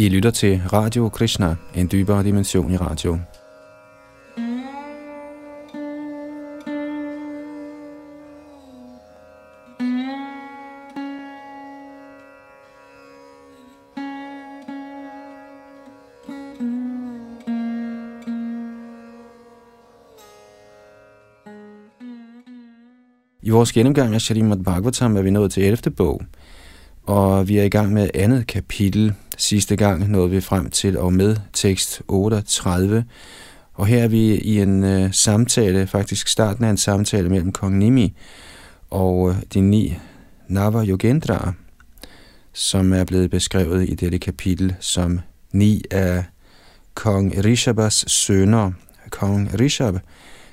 I lytter til Radio Krishna, en dybere dimension i radio. I vores gennemgang af Shalimad Bhagavatam er vi nået til 11. bog, og vi er i gang med andet kapitel. Sidste gang nåede vi frem til og med tekst 38, og her er vi i en øh, samtale, faktisk starten af en samtale mellem kong Nimi og øh, de ni Nava Yogendra, som er blevet beskrevet i dette kapitel som ni af kong Rishabas sønner. Kong Rishab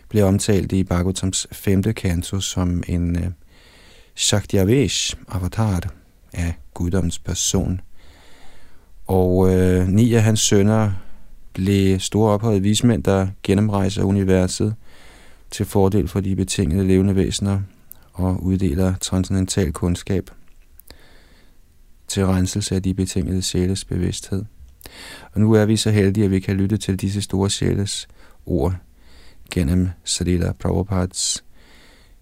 blev omtalt i Bhagavatams 5. kanto som en øh, Shaktiavesh avatar af guddoms person. Og øh, ni af hans sønner blev store ophøjede vismænd, der gennemrejser universet til fordel for de betingede levende væsener og uddeler transcendental kundskab til renselse af de betingede sjæles bevidsthed. Og nu er vi så heldige, at vi kan lytte til disse store sjæles ord gennem Srila Prabhupads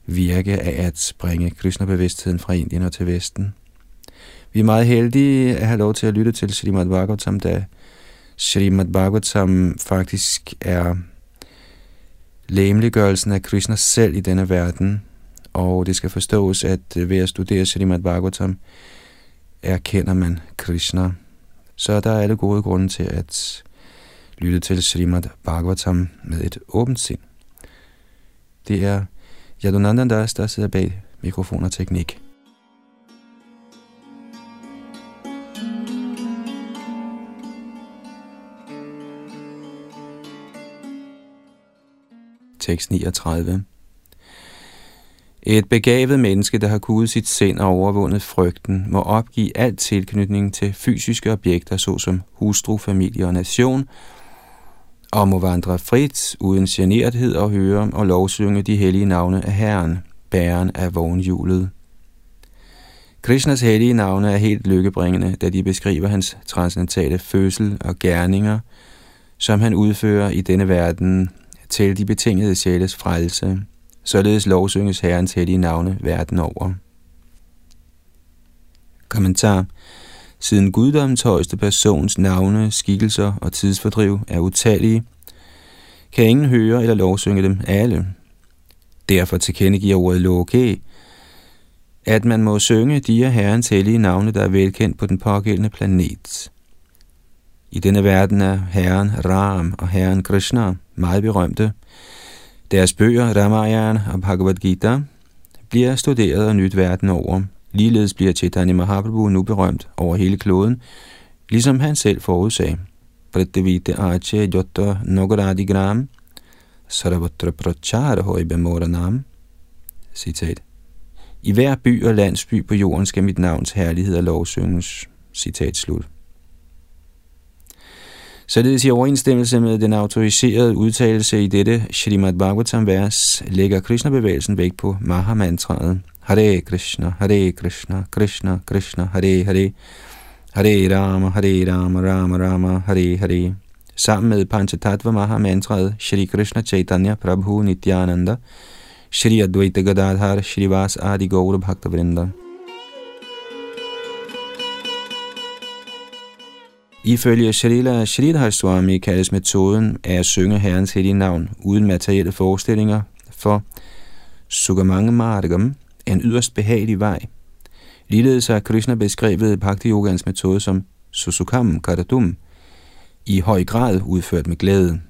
virke af at bringe Krishna-bevidstheden fra Indien og til Vesten. Vi er meget heldige at have lov til at lytte til Srimad Bhagavatam, da Srimad Bhagavatam faktisk er læmeliggørelsen af Krishna selv i denne verden, og det skal forstås, at øh, ved at studere Srimad Bhagavatam, erkender man Krishna. Så der er alle gode grunde til at lytte til Srimad Bhagavatam med et åbent sind. Det er Yadunandan Das, der sidder bag mikrofon og teknik. Tekst 39. Et begavet menneske, der har kudet sit sind og overvundet frygten, må opgive al tilknytning til fysiske objekter, såsom hustru, familie og nation, og må vandre frit, uden generthed og høre og lovsynge de hellige navne af Herren, bæren af vognhjulet. Krishnas hellige navne er helt lykkebringende, da de beskriver hans transcendentale fødsel og gerninger, som han udfører i denne verden til de betingede sjæles frelse. Således lovsynges Herrens hellige navne verden over. Kommentar Siden guddommens højeste persons navne, skikkelser og tidsfordriv er utallige, kan ingen høre eller lovsynge dem alle. Derfor tilkendegiver ordet loge, at man må synge de af Herrens hellige navne, der er velkendt på den pågældende planet. I denne verden er Herren Ram og Herren Krishna meget berømte. Deres bøger, Ramayana og Bhagavad Gita, bliver studeret og nyt verden over. Ligeledes bliver Chaitanya Mahaprabhu nu berømt over hele kloden, ligesom han selv forudsag. Pratavita Ache Jotta Nogaradi Gram Saravatra Prachara Hoibe Moranam Citat. I hver by og landsby på jorden skal mit navns herlighed og lovsynges. Citat slut. Således i overensstemmelse med den autoriserede udtalelse i dette Srimad Bhagavatam vers, lægger Krishna-bevægelsen vægt på Mahamantraet. Hare Krishna, Hare Krishna, Krishna Krishna, Hare Hare, Hare Rama, Hare Rama, Rama Rama, Hare Hare. Sammen med Panchatattva Mahamantraet, Shri Krishna Chaitanya Prabhu Nityananda, Shri Advaita Gadadhar, Shri Vas Adi Gaur Bhakta Ifølge Shalila Shalidhar Swami kaldes metoden af at synge Herrens hellige navn uden materielle forestillinger for Sugamange Margam, en yderst behagelig vej. Ligeledes har Krishna beskrevet Bhakti Yogans metode som Susukam Karadum, i høj grad udført med glæde.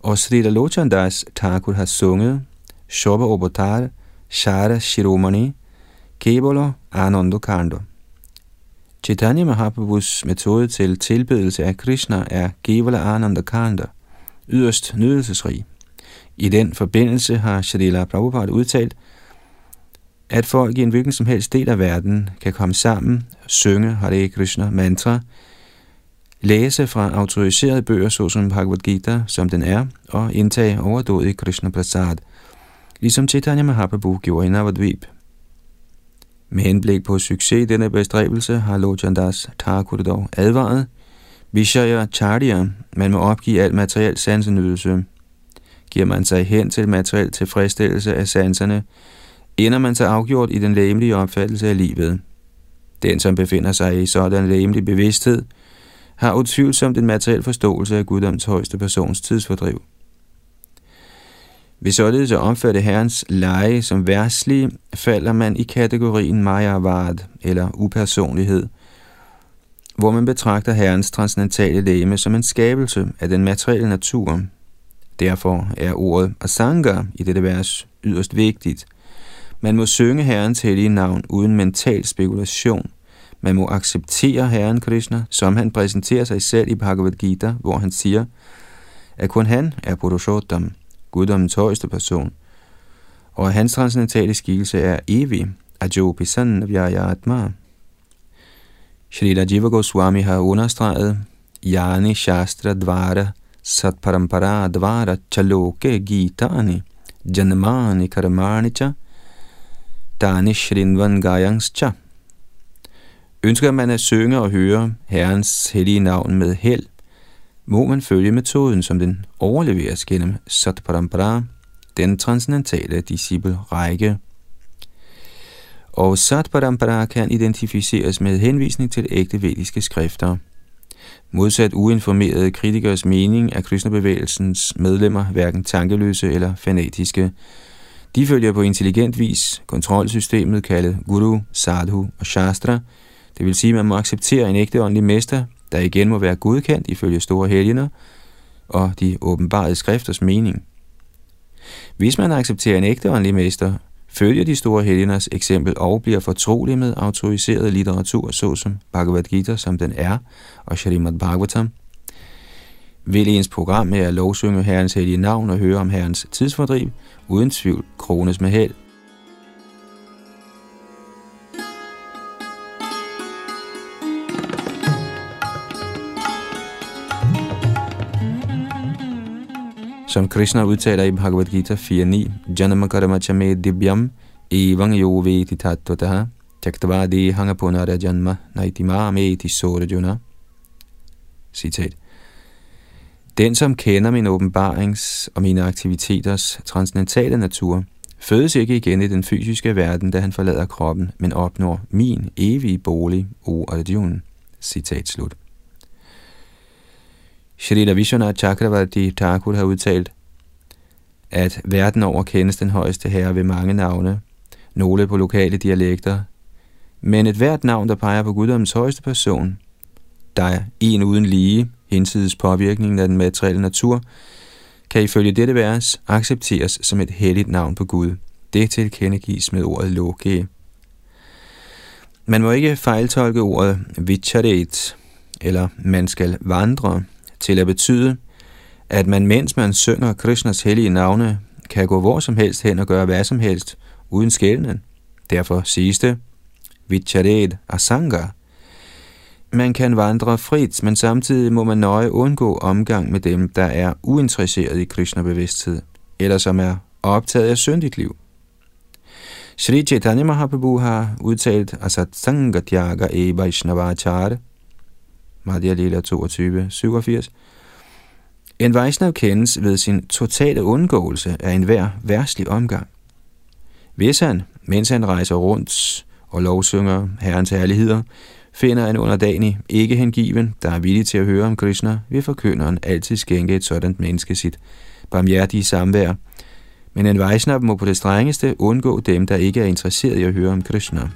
Og Srila Lochandas Thakur har sunget Shobha Obotar Shara Shiromani Kebolo Anondo Kando. Chaitanya Mahaprabhus metode til tilbedelse af Krishna er Gevala Ananda Kanda, yderst nydelsesrig. I den forbindelse har Shalila Prabhupada udtalt, at folk i en hvilken som helst del af verden kan komme sammen, synge Hare Krishna mantra, læse fra autoriserede bøger såsom Bhagavad Gita, som den er, og indtage overdådig Krishna Prasad, ligesom Chaitanya Mahaprabhu gjorde i Navadvip. Med henblik på succes i denne bestræbelse har Lochandas Thakur dog advaret, Vishaya Charya, man må opgive al materiel sansenydelse. Giver man sig hen til materiel tilfredsstillelse af sanserne, ender man sig afgjort i den læmelige opfattelse af livet. Den, som befinder sig i sådan læmelig bevidsthed, har utvivlsomt en materiel forståelse af Guddoms højeste persons tidsfordriv. Hvis således at omfatte Herrens leje som værslige, falder man i kategorien Mayavad, eller upersonlighed, hvor man betragter Herrens transcendentale læme som en skabelse af den materielle natur. Derfor er ordet Asanga i dette vers yderst vigtigt. Man må synge Herrens hellige navn uden mental spekulation. Man må acceptere Herren Krishna, som han præsenterer sig selv i Bhagavad Gita, hvor han siger, at kun han er Purushottam, guddommens højeste person, og hans transcendentale skikkelse er evig, Ajopisan Vyayatma. Shrila Jiva Goswami har understreget, Yani Shastra Dvara Satparampara Dvara Chaloke Gitani Janmani Karmani Cha Dani Shrinvan Gayans Cha. Ønsker man at synge og høre Herrens hellige navn med held, må man følge metoden, som den overleveres gennem Satparampara, den transcendentale disciple-række. Og Satparampara kan identificeres med henvisning til ægte vediske skrifter. Modsat uinformerede kritikers mening er kristnebevægelsens medlemmer hverken tankeløse eller fanatiske. De følger på intelligent vis kontrolsystemet kaldet Guru, Sadhu og Shastra, det vil sige, at man må acceptere en ægte åndelig mester, der igen må være godkendt ifølge store helgener og de åbenbarede skrifters mening. Hvis man accepterer en ægte åndelig mester, følger de store helgeners eksempel og bliver fortrolig med autoriseret litteratur, såsom Bhagavad Gita, som den er, og Srimad Bhagavatam, vil ens program med at lovsynge Herrens hellige navn og høre om Herrens tidsfordriv, uden tvivl krones med held. Som Krishna udtaler i Bhagavad Gita 4.9, Janama karma chame dibyam evang yo veti tattvataha tyaktava dehanga punara janma naitima meti sorajuna. Citat. Den, som kender min åbenbarings og mine aktiviteters transcendentale natur, fødes ikke igen i den fysiske verden, da han forlader kroppen, men opnår min evige bolig, O Arjuna. Citat slut. Shrita Vishwanath Chakravarti Thakur har udtalt, at verden over kendes den højeste herre ved mange navne, nogle på lokale dialekter, men et hvert navn, der peger på guddommens højeste person, der er en uden lige, hinsides påvirkningen af den materielle natur, kan ifølge dette vers accepteres som et helligt navn på Gud. Det tilkendegives med ordet loge. Man må ikke fejltolke ordet vicharet, eller man skal vandre, til at betyde, at man mens man synger Krishnas hellige navne, kan gå hvor som helst hen og gøre hvad som helst, uden skælden. Derfor siges det, Vicharet Asanga. Man kan vandre frit, men samtidig må man nøje undgå omgang med dem, der er uinteresseret i Krishna-bevidsthed, eller som er optaget af syndigt liv. Sri Chaitanya Mahaprabhu har udtalt Asatsangatyaga e Vaishnavachara, Madhya Lila 22, 87. En Vaishnav kendes ved sin totale undgåelse af enhver værtslig omgang. Hvis han, mens han rejser rundt og lovsynger Herrens herligheder, finder en underdanig, ikke hengiven, der er villig til at høre om Krishna, vil forkynderen altid skænke et sådan menneske sit barmhjertige samvær. Men en Vaishnav må på det strengeste undgå dem, der ikke er interesseret i at høre om Krishna.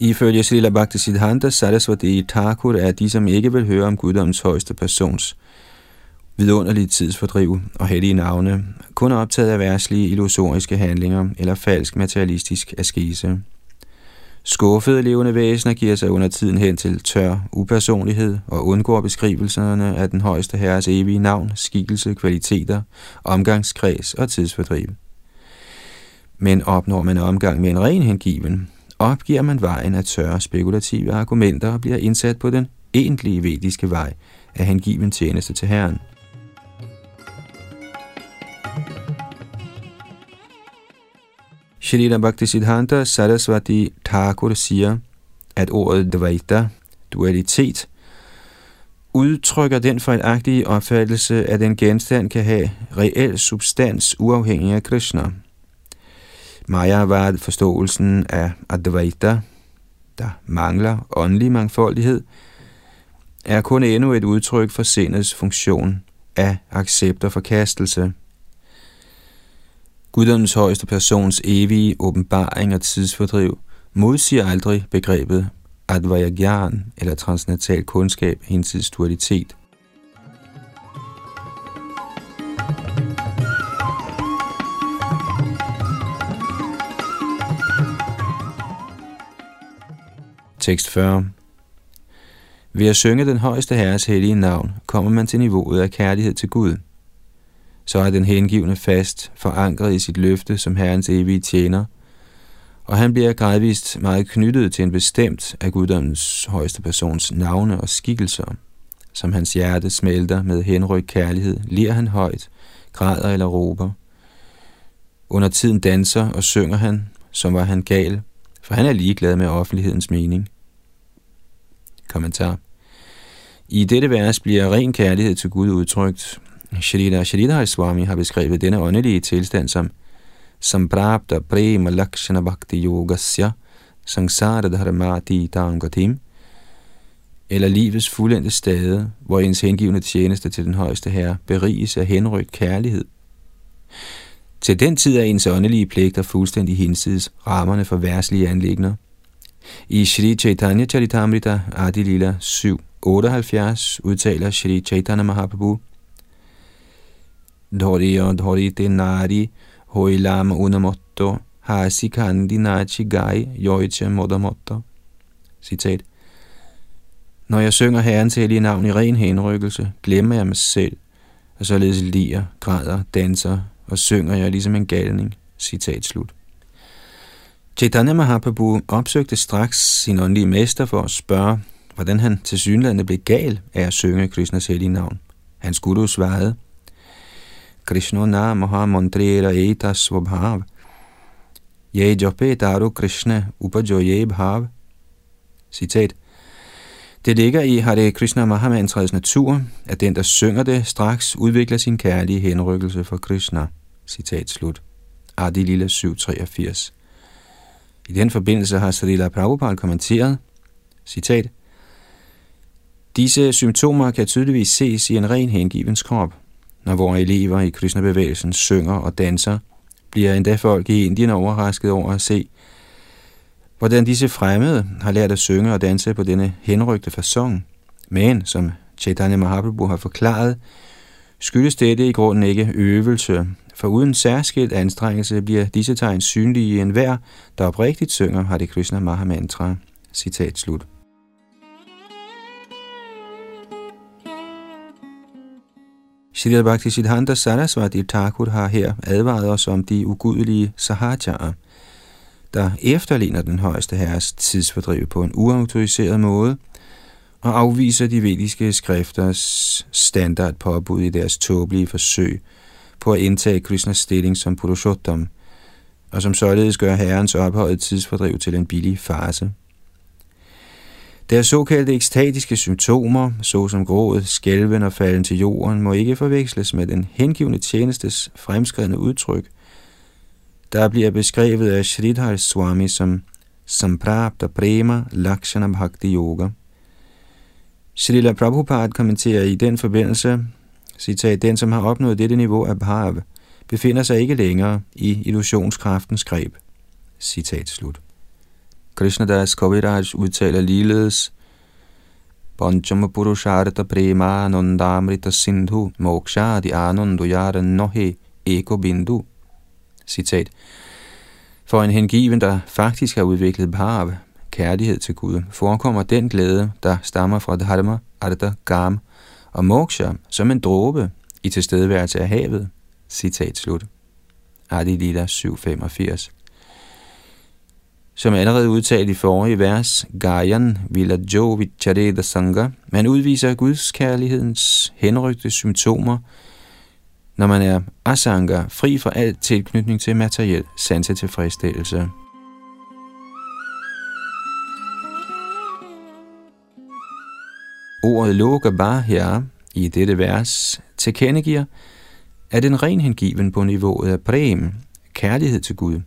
Ifølge Srila Bhakti Siddhanta Saraswati Thakur er de, som ikke vil høre om guddommens højeste persons vidunderlige tidsfordriv og hellige navne, kun er optaget af værtslige illusoriske handlinger eller falsk materialistisk askese. Skuffede levende væsener giver sig under tiden hen til tør upersonlighed og undgår beskrivelserne af den højeste herres evige navn, skikkelse, kvaliteter, omgangskreds og tidsfordriv. Men opnår man omgang med en ren hengiven, opgiver man vejen af tørre spekulative argumenter og bliver indsat på den egentlige vediske vej af hengiven tjeneste til Herren. Shrita Bhaktisiddhanta Saraswati Thakur siger, at ordet Dvaita, dualitet, udtrykker den fejlagtige opfattelse, at en genstand kan have reel substans uafhængig af Krishna. Mayavad forståelsen af Advaita, der mangler åndelig mangfoldighed, er kun endnu et udtryk for sindets funktion af accept og forkastelse. Guddommens højeste persons evige åbenbaring og tidsfordriv modsiger aldrig begrebet Advajagyan eller transnatal kundskab hinsides dualitet. Tekst 40 Ved at synge den højeste herres hellige navn, kommer man til niveauet af kærlighed til Gud. Så er den hengivne fast forankret i sit løfte som herrens evige tjener – og han bliver gradvist meget knyttet til en bestemt af guddommens højeste persons navne og skikkelser. Som hans hjerte smelter med henryk kærlighed, lir han højt, græder eller råber. Under tiden danser og synger han, som var han gal, for han er ligeglad med offentlighedens mening. Kommentar I dette vers bliver ren kærlighed til Gud udtrykt. Shrita Shrita Swami har beskrevet denne åndelige tilstand som – samprapta prema lakshana bhakti yogasya sangsara dharmati tangatim, eller livets fuldendte stade, hvor ens hengivende tjeneste til den højeste herre beriges af henrygt kærlighed. Til den tid er ens åndelige pligter fuldstændig hinsides rammerne for værslige anlægner. I Shri Chaitanya Charitamrita Adi Lila 7, 78 udtaler Shri Chaitanya Mahaprabhu, Dhoriya Dhori Nari hoilam unamotto, hasi kandi nachi gai yoiche modamotto. Citat. Når jeg synger Herrens hellige navn i ren henrykkelse, glemmer jeg mig selv, og således liger, græder, danser og synger jeg ligesom en galning. Citat slut. Chaitanya Mahaprabhu opsøgte straks sin åndelige mester for at spørge, hvordan han til synlandet blev gal af at synge Krishnas hellige navn. Hans guru svarede, Krishna namaha mantrera eta svabhav. Ye jope daru Krishna upajoye bhav. Citat. Det ligger i Hare Krishna Mahamantrets natur, at den, der synger det, straks udvikler sin kærlige henrykkelse for Krishna. Citat slut. Adi Lila 783. I den forbindelse har Srila Prabhupada kommenteret, citat, Disse symptomer kan tydeligvis ses i en ren hengivens krop, når vores elever i Krishna-bevægelsen synger og danser, bliver endda folk i Indien overrasket over at se, hvordan disse fremmede har lært at synge og danse på denne henrygte façon. Men, som Chaitanya Mahaprabhu har forklaret, skyldes dette i grunden ikke øvelse, for uden særskilt anstrengelse bliver disse tegn synlige i enhver, der oprigtigt synger Hare Krishna Mahamantra. Citat slut. Shri Bhakti Siddhanta Saraswati Thakur har her advaret os om de ugudelige sahajarer, der efterligner den højeste herres tidsfordriv på en uautoriseret måde, og afviser de vediske skrifters standard påbud i deres tåbelige forsøg på at indtage Krishnas stilling som Purushottam, og som således gør herrens ophøjet tidsfordriv til en billig farse. Deres såkaldte ekstatiske symptomer, såsom gråd, skælven og falden til jorden, må ikke forveksles med den hengivende tjenestes fremskridende udtryk, der bliver beskrevet af Sridhar Swami som Samprapta Prema Lakshana Bhakti Yoga. Srila Prabhupada kommenterer i den forbindelse, citat, den som har opnået dette niveau af bhav, befinder sig ikke længere i illusionskraftens greb. Citat slut. Krishnadas Kaviraj udtaler ligeledes, Panchama Purusharta Prema Nandamrita Sindhu Moksha Di Yara Nohe Eko Bindu. Citat. For en hengiven, der faktisk har udviklet bhav, kærlighed til Gud, forekommer den glæde, der stammer fra dharma, artha, gam og moksha, som en dråbe i tilstedeværelse af havet. Citat slut. Adi Lila 785 som allerede udtalt i forrige vers, Gayan Villa Jo Vichareda Sangha, man udviser Guds kærlighedens henrygte symptomer, når man er asanga, fri for al tilknytning til materiel sansetilfredsstillelse. Ordet loka her i dette vers tilkendegiver, at en ren hengiven på niveauet af prem, kærlighed til Gud,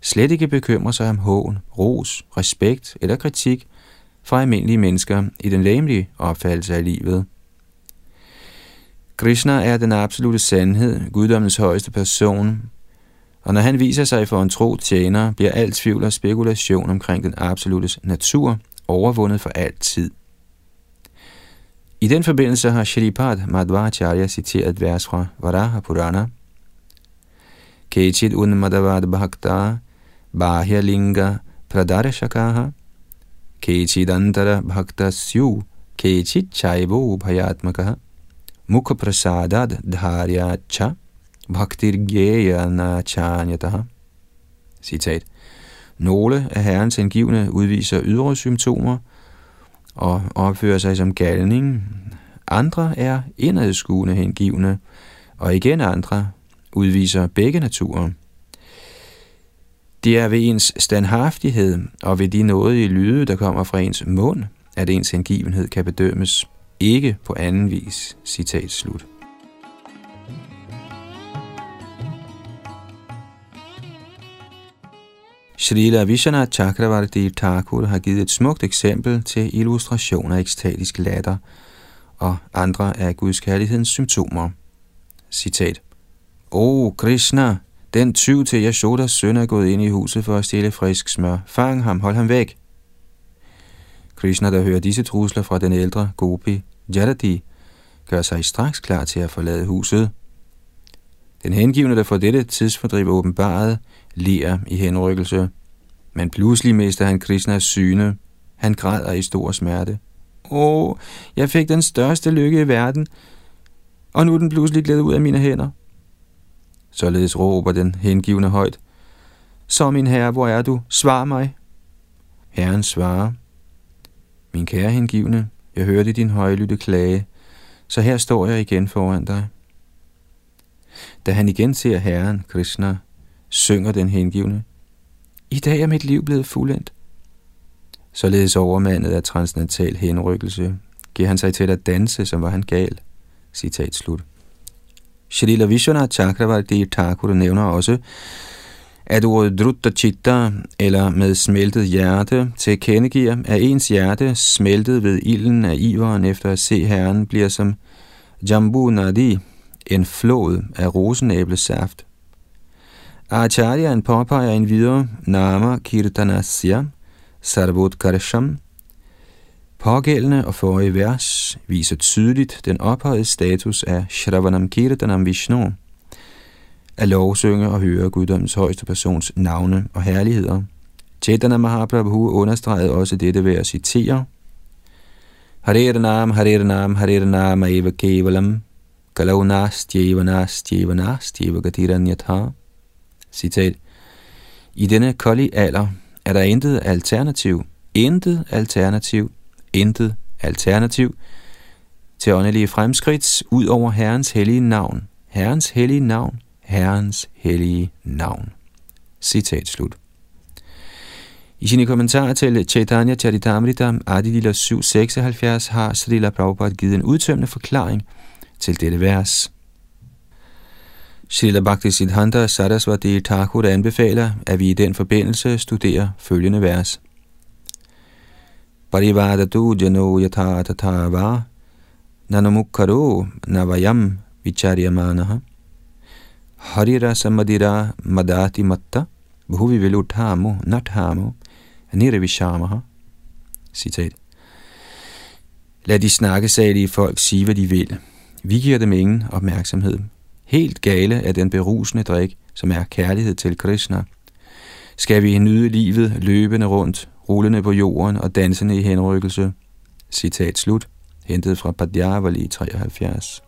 slet ikke bekymrer sig om hån, ros, respekt eller kritik fra almindelige mennesker i den læmelige opfattelse af livet. Krishna er den absolute sandhed, guddommens højeste person, og når han viser sig for en tro tjener, bliver alt tvivl og spekulation omkring den absolute natur overvundet for altid. I den forbindelse har Shripad Madhvacharya citeret vers fra Varaha Purana. Kechit unmadavad bhakta bahya linga pradarshakaha Kechit antara bhakta syu kechit chaivo bhayatmakaha Mukha prasadad dharya cha bhaktir na chanyataha. Citat. Nogle af herrens indgivende udviser ydre symptomer – og opfører sig som galning. Andre er indadskuende hengivne, og igen andre udviser begge naturer. Det er ved ens standhaftighed og ved de nådige lyde, der kommer fra ens mund, at ens hengivenhed kan bedømmes, ikke på anden vis. Citat slut. Srila Vishana Chakravarti Thakur har givet et smukt eksempel til illustration af ekstatisk latter og andre af Guds kærlighedens symptomer. Citat. O Krishna, den tyv til Yashodas søn er gået ind i huset for at stjæle frisk smør. Fang ham, hold ham væk. Krishna, der hører disse trusler fra den ældre Gopi, Jadadi, gør sig straks klar til at forlade huset. Den hengivne, der får dette tidsfordriv åbenbaret, ler i henrykkelse. Men pludselig mister han Krishnas syne. Han græder i stor smerte. Åh, jeg fik den største lykke i verden, og nu er den pludselig glædet ud af mine hænder. Således råber den hengivne højt. Så min herre, hvor er du? Svar mig. Herren svarer. Min kære hengivne, jeg hørte din højlytte klage, så her står jeg igen foran dig. Da han igen ser herren, Krishna, synger den hengivne. I dag er mit liv blevet fuldendt. Således overmandet af transcendental henrykkelse, giver han sig til at danse, som var han gal. Citat slut. Shalila Vishwanath Chakravarti Thakur nævner også, at ordet drutta chitta, eller med smeltet hjerte, til kendegiver, at ens hjerte, smeltet ved ilden af iveren efter at se Herren, bliver som Jambu Nadi, en flod af rosenæblesaft. Acharyan påpeger en videre Nama Kirtanasya Sarvodkarsham. Pågældende og forrige vers viser tydeligt den ophøjede status af Shravanam Kirtanam Vishnu, at lovsynge og høre guddommens højeste persons navne og herligheder. Chaitanya Mahaprabhu understregede også dette ved at citere Hare Nam, Hare Nam, Hare Nam, Eva Kevalam, Kalau Nastjeva Nastjeva Nastjeva Gatiranyatha. Citat. I denne kolde alder er der intet alternativ, intet alternativ, intet alternativ til åndelige fremskridt ud over Herrens hellige navn, Herrens hellige navn, Herrens hellige navn. Citat slut. I sine kommentarer til Chaitanya Charitamrita Adilila 776 har Srila Prabhupada givet en udtømmende forklaring til dette vers. Srila Bhakti Siddhanta Sarasvati Thakur anbefaler, at vi i den forbindelse studerer følgende vers. Parivadatu jano yatha tatava nanamukkaro navayam vicharyamanaha harira samadira madati matta bhuvi viluthamu nathamu nirvishamaha. Citat. Lad de snakkesalige folk sige, hvad de vil. Vi giver dem ingen opmærksomhed helt gale er den berusende drik, som er kærlighed til Krishna. Skal vi nyde livet løbende rundt, rullende på jorden og dansende i henrykkelse? Citat slut. Hentet fra Padjavali 73.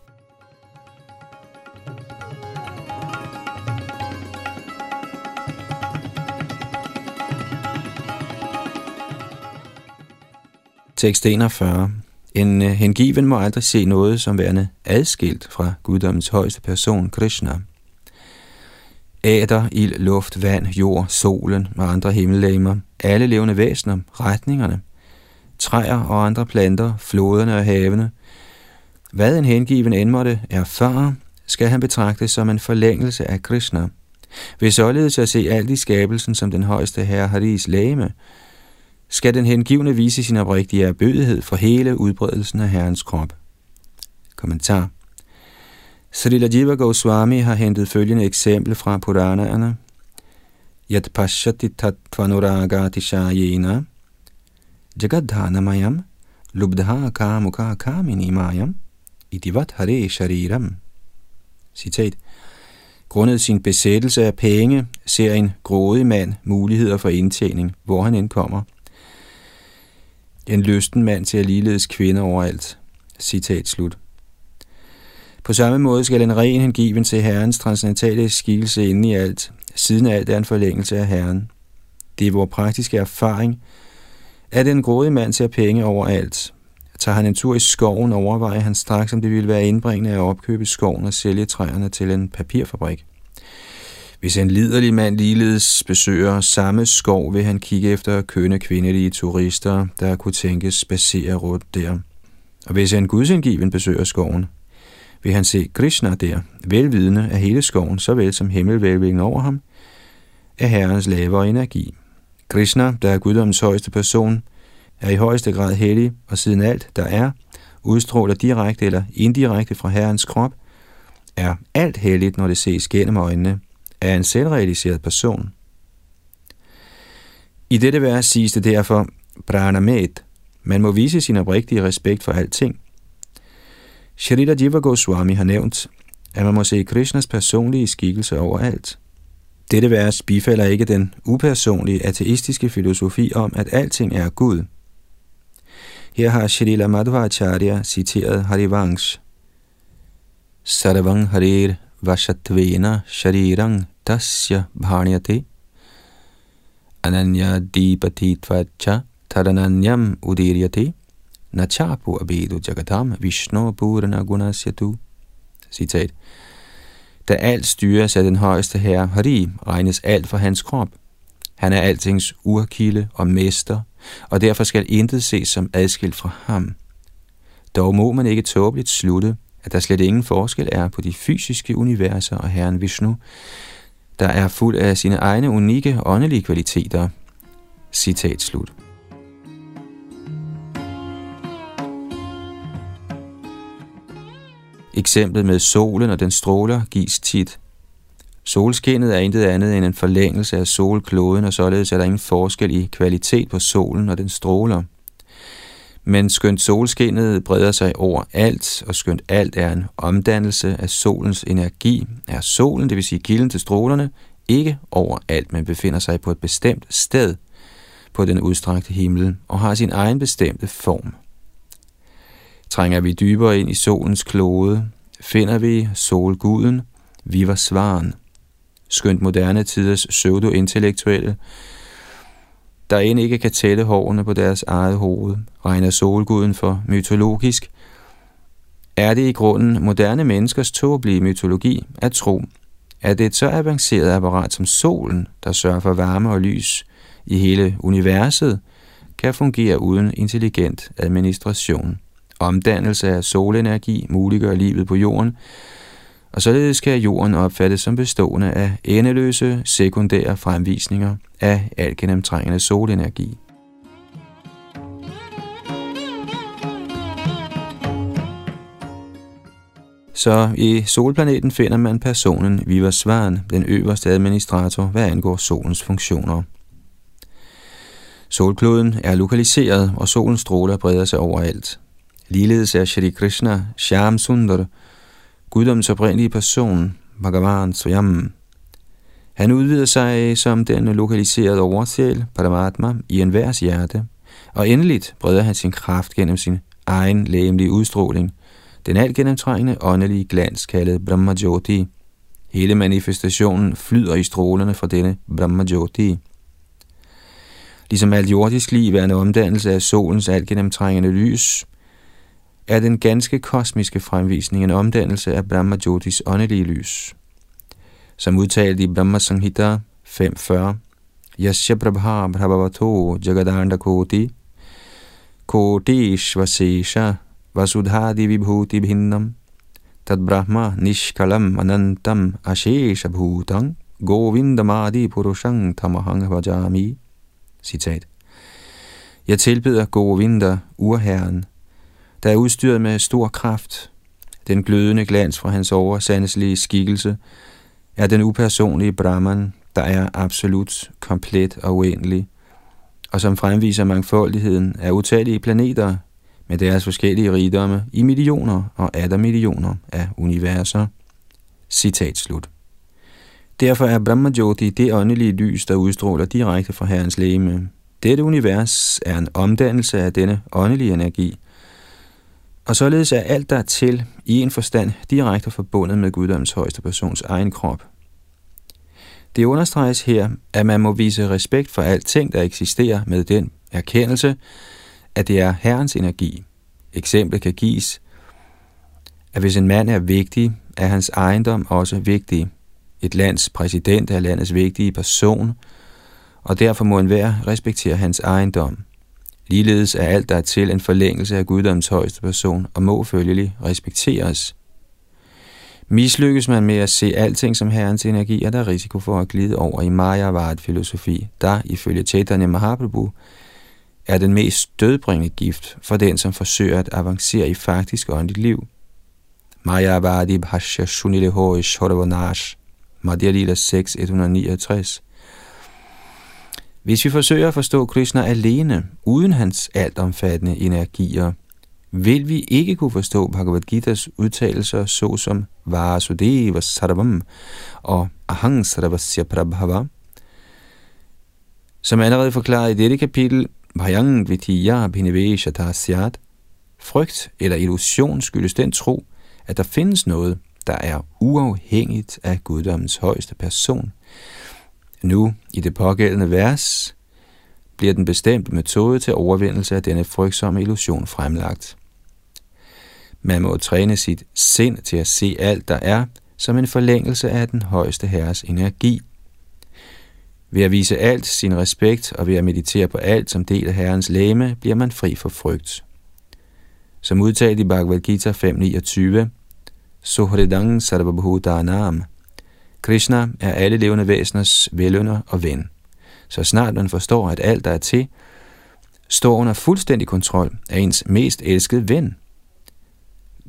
Tekst 41. En øh, hengiven må aldrig se noget som værende adskilt fra guddommens højeste person, Krishna. Æder, ild, luft, vand, jord, solen og andre himmellegemer, alle levende væsener, retningerne, træer og andre planter, floderne og havene. Hvad en hengiven end måtte erfare, skal han betragtes som en forlængelse af Krishna. Ved således at se alt i skabelsen som den højeste herre Haris lægeme, skal den hengivne vise sin oprigtige erbødighed for hele udbredelsen af Herrens krop. Kommentar Srila Jiva Goswami har hentet følgende eksempel fra Puranaerne. Yat pashati tatvanuraga tishayena jagadhanamayam lubdha kamuka kamini mayam idivat hare shariram. Citat. Grundet sin besættelse af penge, ser en grådig mand muligheder for indtjening, hvor han indkommer. En lysten mand ser ligeledes kvinder overalt. Citat slut. På samme måde skal en ren hengiven til Herrens transcendentale skikkelse inde i alt. Siden alt er en forlængelse af Herren. Det er vores praktiske erfaring, at en grådig mand ser penge overalt. Tager han en tur i skoven, overvejer han straks, om det ville være indbringende at opkøbe skoven og sælge træerne til en papirfabrik. Hvis en liderlig mand ligeledes besøger samme skov, vil han kigge efter kønne kvindelige turister, der kunne tænkes spacere rundt der. Og hvis en gudsindgiven besøger skoven, vil han se Krishna der, velvidende af hele skoven, såvel som himmelvælvingen over ham, af herrens lavere energi. Krishna, der er guddommens højeste person, er i højeste grad hellig, og siden alt, der er, udstråler direkte eller indirekte fra herrens krop, er alt helligt, når det ses gennem øjnene, af en selvrealiseret person. I dette vers siges det derfor, pranamet, man må vise sin oprigtige respekt for alting. Sharita Jiva Goswami har nævnt, at man må se Krishnas personlige skikkelse overalt. Dette vers bifalder ikke den upersonlige ateistiske filosofi om, at alting er Gud. Her har Shrila Madhvacharya citeret Harivansh. Sarvang Harir Vashatvena Sharirang Tasya Bhanyate Ananya Dipatitvacha Tarananyam Udiryate Nachapu Abedu Jagatam Vishnu Purana Gunasyatu Citat Da alt styres af den højeste herre Hari, regnes alt for hans krop. Han er altings urkilde og mester, og derfor skal intet ses som adskilt fra ham. Dog må man ikke tåbeligt slutte, at der slet ingen forskel er på de fysiske universer og Herren Vishnu, der er fuld af sine egne unikke åndelige kvaliteter. Citat slut. Eksemplet med solen og den stråler gives tit. Solskinnet er intet andet end en forlængelse af solkloden, og således er der ingen forskel i kvalitet på solen og den stråler. Men skønt solskinnet breder sig over alt, og skønt alt er en omdannelse af solens energi, er solen, det vil sige kilden til strålerne, ikke over alt, men befinder sig på et bestemt sted på den udstrakte himmel og har sin egen bestemte form. Trænger vi dybere ind i solens klode, finder vi solguden, vi var svaren. Skønt moderne tiders pseudo-intellektuelle der end ikke kan tælle hårene på deres eget hoved, regner solguden for mytologisk, er det i grunden moderne menneskers tåbelige mytologi at tro, at det er et så avanceret apparat som solen, der sørger for varme og lys i hele universet, kan fungere uden intelligent administration. Omdannelse af solenergi muliggør livet på jorden, og således kan jorden opfattes som bestående af endeløse sekundære fremvisninger af algenemtrængende solenergi. Så i solplaneten finder man personen Vivasvan, den øverste administrator, hvad angår solens funktioner. Solkloden er lokaliseret, og solens stråler breder sig overalt. Ligeledes er Shri Krishna Shyam Sundar, guddommens oprindelige person, Bhagavan Swayam. Han udvider sig som den lokaliserede oversjæl, Paramatma, i enhvers hjerte, og endeligt breder han sin kraft gennem sin egen lægemlige udstråling, den alt gennemtrængende åndelige glans kaldet Brahmajoti. Hele manifestationen flyder i strålerne fra denne Brahmajoti. Ligesom alt jordisk liv er en omdannelse af solens alt gennemtrængende lys, er den ganske kosmiske fremvisning en omdannelse af Brahma Jyotis åndelige lys. Som udtalt i Brahma Sanghita 5.40, Yasya Prabha Prabhavato Jagadanda Koti Kotishvasesha Vasudhadi Vibhuti Bhinnam Tad Brahma Nishkalam Anantam Ashesha Bhutang Govindamadi Purushang Tamahang Vajami Citat Jeg tilbeder Govinda, urherren, der er udstyret med stor kraft. Den glødende glans fra hans oversandelige skikkelse er den upersonlige Brahman, der er absolut, komplet og uendelig, og som fremviser mangfoldigheden af utallige planeter med deres forskellige rigdomme i millioner og atter millioner af universer. Citat slut. Derfor er Brahmajoti det åndelige lys, der udstråler direkte fra Herrens læme. Dette univers er en omdannelse af denne åndelige energi, og således er alt der til i en forstand direkte forbundet med guddoms højeste persons egen krop. Det understreges her, at man må vise respekt for alting, der eksisterer med den erkendelse, at det er Herrens energi. Eksemplet kan gives, at hvis en mand er vigtig, er hans ejendom også vigtig. Et lands præsident er landets vigtige person, og derfor må enhver respektere hans ejendom. Ligeledes er alt, der er til en forlængelse af guddoms højeste person, og må følgelig respekteres. Mislykkes man med at se alting som herrens energi, er der risiko for at glide over i Mayavad-filosofi, der ifølge Chaitanya Mahaprabhu er den mest dødbringende gift for den, som forsøger at avancere i faktisk åndeligt liv. Mayavadi Bhashya Shunile Horish Horvanash Madhya Lila 6, 169 hvis vi forsøger at forstå Krishna alene, uden hans altomfattende energier, vil vi ikke kunne forstå Bhagavad Gita's udtalelser såsom Vasudeva Sarvam og Ahang Sarvasya Prabhava. Som allerede forklaret i dette kapitel, Bhayang Vitya Bhinivesha Syat, frygt eller illusion skyldes den tro, at der findes noget, der er uafhængigt af guddommens højeste person, nu, i det pågældende vers, bliver den bestemte metode til overvindelse af denne frygtsomme illusion fremlagt. Man må træne sit sind til at se alt, der er, som en forlængelse af den højeste herres energi. Ved at vise alt sin respekt og ved at meditere på alt som del af herrens læme, bliver man fri for frygt. Som udtalt i Bhagavad Gita 5.29, Sohridang Sarvabhutanam, Krishna er alle levende væseners velønder og ven. Så snart man forstår, at alt, der er til, står under fuldstændig kontrol af ens mest elskede ven,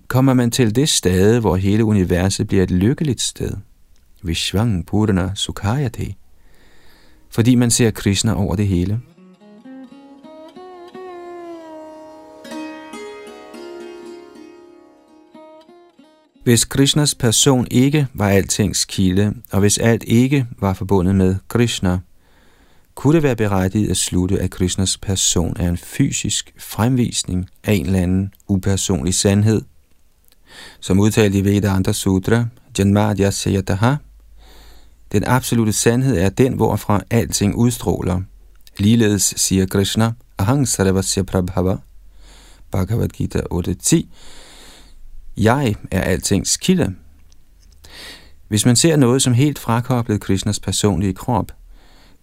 kommer man til det sted, hvor hele universet bliver et lykkeligt sted. Vishvang Purana Sukhayate. Fordi man ser Krishna over det hele. Hvis Krishnas person ikke var altings kilde, og hvis alt ikke var forbundet med Krishna, kunne det være berettiget at slutte, at Krishnas person er en fysisk fremvisning af en eller anden upersonlig sandhed. Som udtalt i Vedanta Sutra, Janmadya Sayataha, den absolute sandhed er den, hvorfra alting udstråler. Ligeledes siger Krishna, Ahang Sarvasya Prabhava, Bhagavad Gita 8.10, jeg er altings kilde. Hvis man ser noget som helt frakoblet Krishnas personlige krop,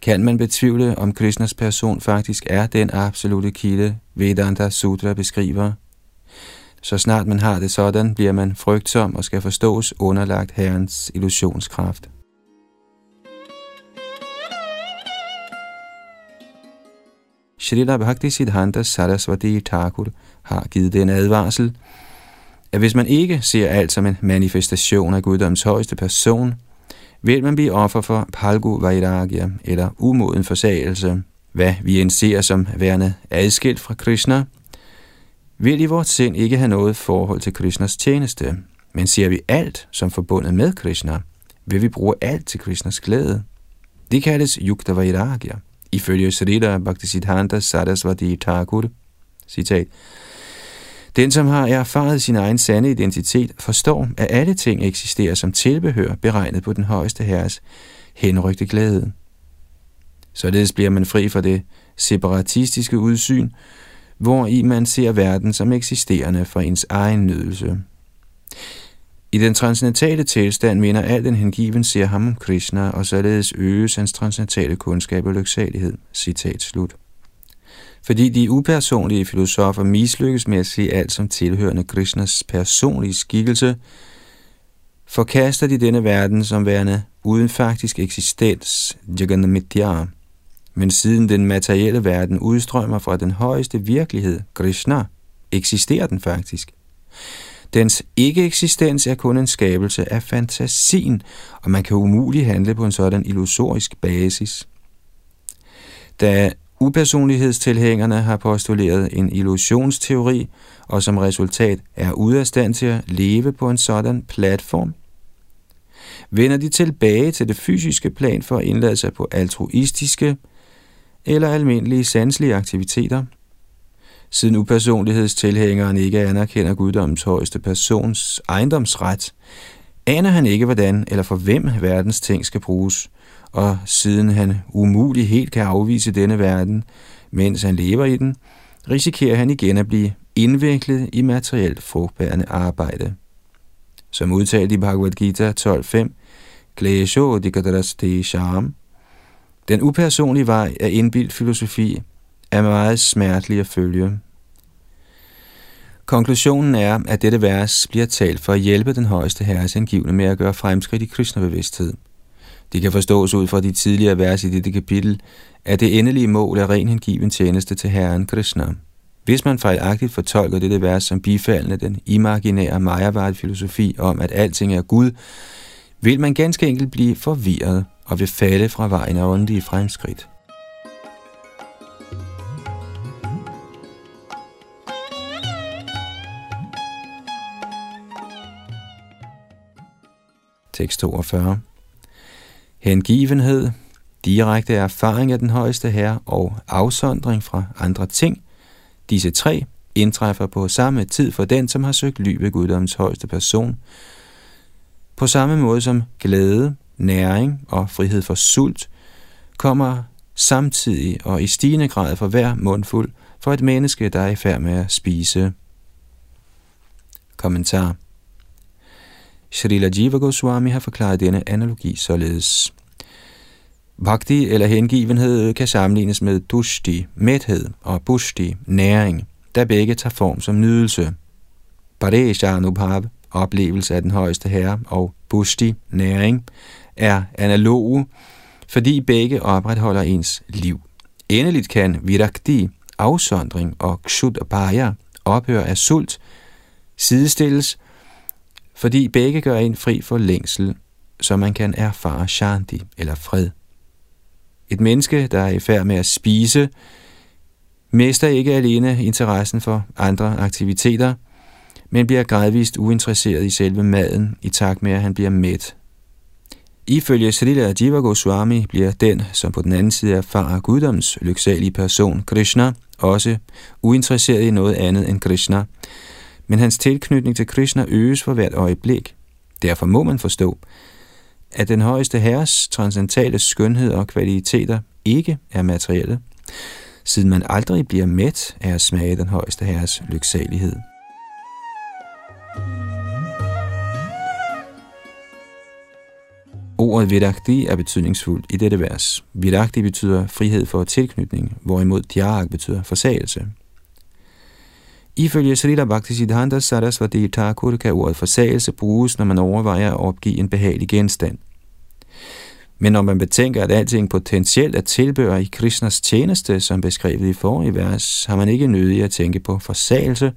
kan man betvivle, om Krishnas person faktisk er den absolute kilde, Vedanta Sutra beskriver. Så snart man har det sådan, bliver man frygtsom og skal forstås underlagt Herrens illusionskraft. Srila Bhakti Siddhanta Saraswati Thakur har givet den advarsel, at hvis man ikke ser alt som en manifestation af guddoms højeste person, vil man blive offer for palgu vairagya, eller umoden forsagelse, hvad vi end ser som værende adskilt fra Krishna, vil i vores sind ikke have noget forhold til Krishnas tjeneste, men ser vi alt som forbundet med Krishna, vil vi bruge alt til Krishnas glæde. Det kaldes Yukta Vairagya, ifølge Srila Bhaktisiddhanta Sarasvati Thakur. Citat. Den, som har erfaret sin egen sande identitet, forstår, at alle ting eksisterer som tilbehør beregnet på den højeste herres henrygte glæde. Således bliver man fri for det separatistiske udsyn, hvor i man ser verden som eksisterende for ens egen nydelse. I den transcendentale tilstand minder al den hengiven ser ham om Krishna, og således øges hans transcendentale kundskab og lyksalighed. Citat slut. Fordi de upersonlige filosofer mislykkes med at se alt som tilhørende Krishnas personlige skikkelse, forkaster de denne verden som værende uden faktisk eksistens, Jagannamitya. Men siden den materielle verden udstrømmer fra den højeste virkelighed, Krishna, eksisterer den faktisk. Dens ikke-eksistens er kun en skabelse af fantasien, og man kan umuligt handle på en sådan illusorisk basis. Da upersonlighedstilhængerne har postuleret en illusionsteori, og som resultat er ude af stand til at leve på en sådan platform, vender de tilbage til det fysiske plan for at indlade sig på altruistiske eller almindelige sanselige aktiviteter – Siden upersonlighedstilhængeren ikke anerkender guddommens højeste persons ejendomsret, aner han ikke, hvordan eller for hvem verdens ting skal bruges, og siden han umuligt helt kan afvise denne verden, mens han lever i den, risikerer han igen at blive indviklet i materielt frugtbærende arbejde. Som udtalt i Bhagavad Gita 12.5, Klesho Dikadaras Sham, den upersonlige vej af indbildt filosofi er meget smertelig at følge. Konklusionen er, at dette vers bliver talt for at hjælpe den højeste herres angivende med at gøre fremskridt i kristnebevidsthed. bevidsthed. Det kan forstås ud fra de tidligere vers i dette kapitel, at det endelige mål er ren hengiven tjeneste til Herren Krishna. Hvis man fejlagtigt fortolker dette vers som bifaldende den imaginære Mayavad-filosofi om, at alting er Gud, vil man ganske enkelt blive forvirret og vil falde fra vejen af åndelige fremskridt. Tekst 42. Hengivenhed, direkte erfaring af den højeste herre og afsondring fra andre ting. Disse tre indtræffer på samme tid for den, som har søgt ly ved Guddoms højeste person. På samme måde som glæde, næring og frihed for sult kommer samtidig og i stigende grad for hver mundfuld for et menneske, der er i færd med at spise. Kommentar Srila Jiva Goswami har forklaret denne analogi således. Bhakti eller hengivenhed kan sammenlignes med dushti, mæthed, og bushti, næring, da begge tager form som nydelse. Pareshanubhav, oplevelse af den højeste herre, og bushti, næring, er analoge, fordi begge opretholder ens liv. Endeligt kan virakti, afsondring og kshudapaya, ophør af sult, sidestilles fordi begge gør en fri for længsel, så man kan erfare shanti eller fred. Et menneske, der er i færd med at spise, mister ikke alene interessen for andre aktiviteter, men bliver gradvist uinteresseret i selve maden, i takt med, at han bliver mæt. Ifølge Srila Jiva Goswami bliver den, som på den anden side erfarer guddoms lyksalige person, Krishna, også uinteresseret i noget andet end Krishna, men hans tilknytning til Krishna øges for hvert øjeblik. Derfor må man forstå, at den højeste herres transcendentale skønhed og kvaliteter ikke er materielle, siden man aldrig bliver mæt af at smage den højeste herres lyksalighed. Ordet virakti er betydningsfuldt i dette vers. Virakti betyder frihed for tilknytning, hvorimod tyag betyder forsagelse. Ifølge Srila Bhaktisiddhanta Sarasvati Thakur kan ordet forsagelse bruges, når man overvejer at opgive en behagelig genstand. Men når man betænker, at alting potentielt er tilbør i Krishnas tjeneste, som beskrevet i forrige vers, har man ikke nødig at tænke på forsagelse,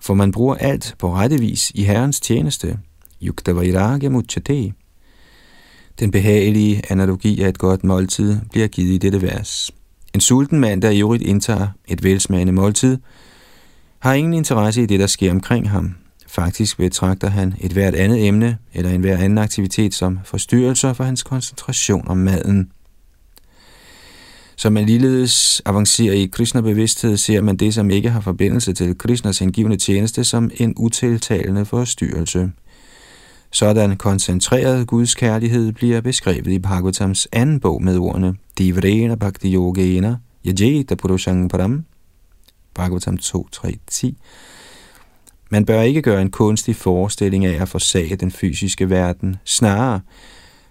for man bruger alt på rette vis i Herrens tjeneste. Yukta Vairagya Muchate. Den behagelige analogi af et godt måltid bliver givet i dette vers. En sulten mand, der i øvrigt indtager et velsmagende måltid, har ingen interesse i det, der sker omkring ham. Faktisk betragter han et hvert andet emne eller en hver anden aktivitet som forstyrrelser for hans koncentration om maden. Som man ligeledes avancerer i Krishna-bevidsthed, ser man det, som ikke har forbindelse til Krishnas hengivende tjeneste, som en utiltalende forstyrrelse. Sådan koncentreret Guds kærlighed bliver beskrevet i Bhagavatams anden bog med ordene Divrena Bhakti Yogena Yajeta Purushang Param Bhagavatam 2, 3, 10. Man bør ikke gøre en kunstig forestilling af at forsage den fysiske verden. Snarere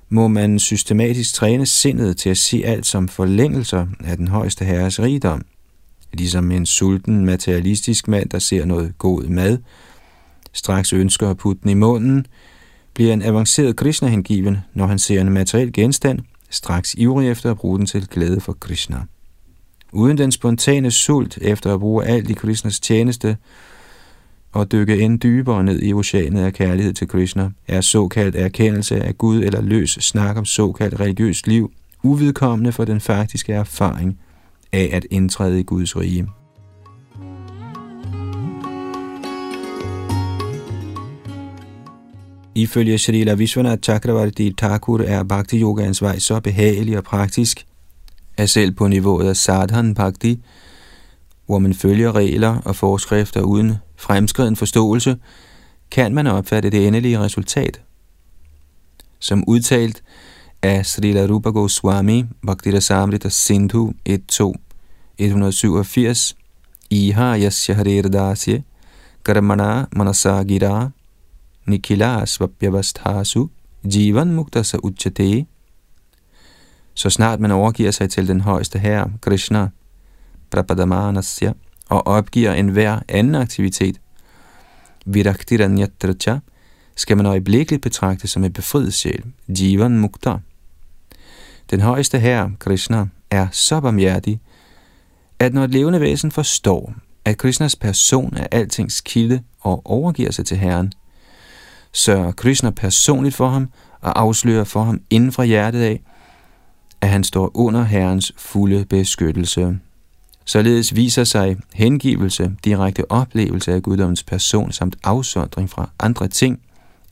må man systematisk træne sindet til at se alt som forlængelser af den højeste herres rigdom. Ligesom en sulten materialistisk mand, der ser noget god mad, straks ønsker at putte den i munden, bliver en avanceret Krishna hengiven, når han ser en materiel genstand, straks ivrig efter at bruge den til glæde for Krishna. Uden den spontane sult efter at bruge alt i Krishnas tjeneste, og dykke end dybere ned i oceanet af kærlighed til Krishna, er såkaldt erkendelse af Gud eller løs snak om såkaldt religiøst liv uvidkommende for den faktiske erfaring af at indtræde i Guds rige. Ifølge Srila Vishwanath Chakravarti Thakur er Bhakti yogaens vej så behagelig og praktisk, er selv på niveauet af Sadhan Bhakti, hvor man følger regler og forskrifter uden fremskreden forståelse, kan man opfatte det endelige resultat. Som udtalt af Srila Rupa Goswami, Rasamrita Sindhu 1.2, 187, Iha yasya harir karamana manasa gira, nikila svapyavasthasu, jivan muktasa uchate. Så snart man overgiver sig til den højeste herre, Krishna, Prabhadamanasya, og opgiver enhver anden aktivitet, Viraktiranyatracha, skal man øjeblikkeligt betragte som en befriet sjæl, Jivan Mukta. Den højeste herre, Krishna, er så barmhjertig, at når et levende væsen forstår, at Krishnas person er altings kilde og overgiver sig til Herren, sørger Krishna personligt for ham og afslører for ham inden fra hjertet af, at han står under Herrens fulde beskyttelse. Således viser sig hengivelse, direkte oplevelse af guddommens person samt afsondring fra andre ting,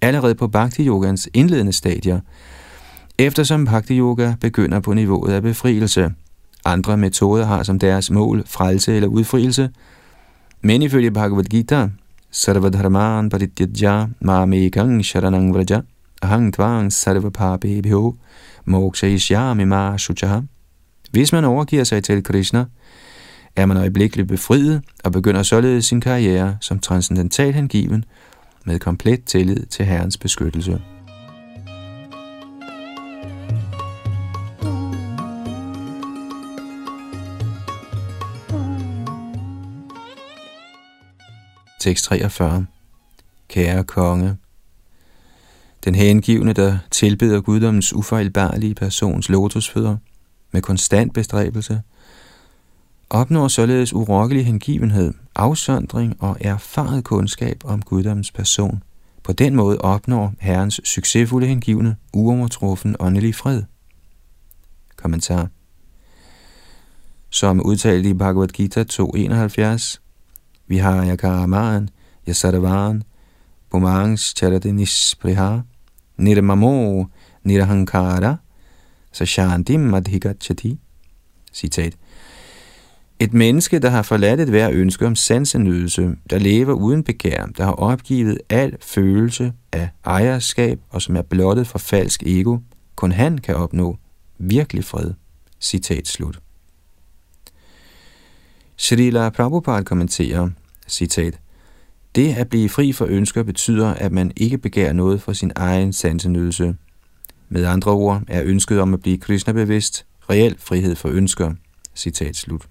allerede på Bhakti-yogans indledende stadier, eftersom Bhakti-yoga begynder på niveauet af befrielse. Andre metoder har som deres mål frelse eller udfrielse, men ifølge Bhagavad Gita, Sarvadharman Parityajya Mame Gang sharanang vraja ahang tvang sarvapapebhyo Moksha Ishyamima shuchaha. Hvis man overgiver sig til Krishna, er man øjeblikkeligt befriet og begynder således sin karriere som transcendental hengiven med komplet tillid til Herrens beskyttelse. Tekst 43 Kære konge, den hengivne, der tilbeder guddommens ufejlbarlige persons lotusfødder med konstant bestræbelse – opnår således urokkelig hengivenhed, afsondring og erfaret kundskab om guddommens person. På den måde opnår Herrens succesfulde hengivne uovertruffen åndelig fred. Kommentar Som udtalt i Bhagavad Gita 2.71, vi har yakaramaen, yasaravaran, bumangs charadinis priha, nirmamo nirahankara, sashantim madhigachati. Citat. Et menneske, der har forladt et hver ønske om sansenydelse, der lever uden begær, der har opgivet al følelse af ejerskab og som er blottet for falsk ego, kun han kan opnå virkelig fred. Citat slut. Srila Prabhupada kommenterer, citat, det at blive fri for ønsker betyder, at man ikke begærer noget for sin egen sansenydelse. Med andre ord er ønsket om at blive Krishna-bevidst reel frihed for ønsker. Citat slut.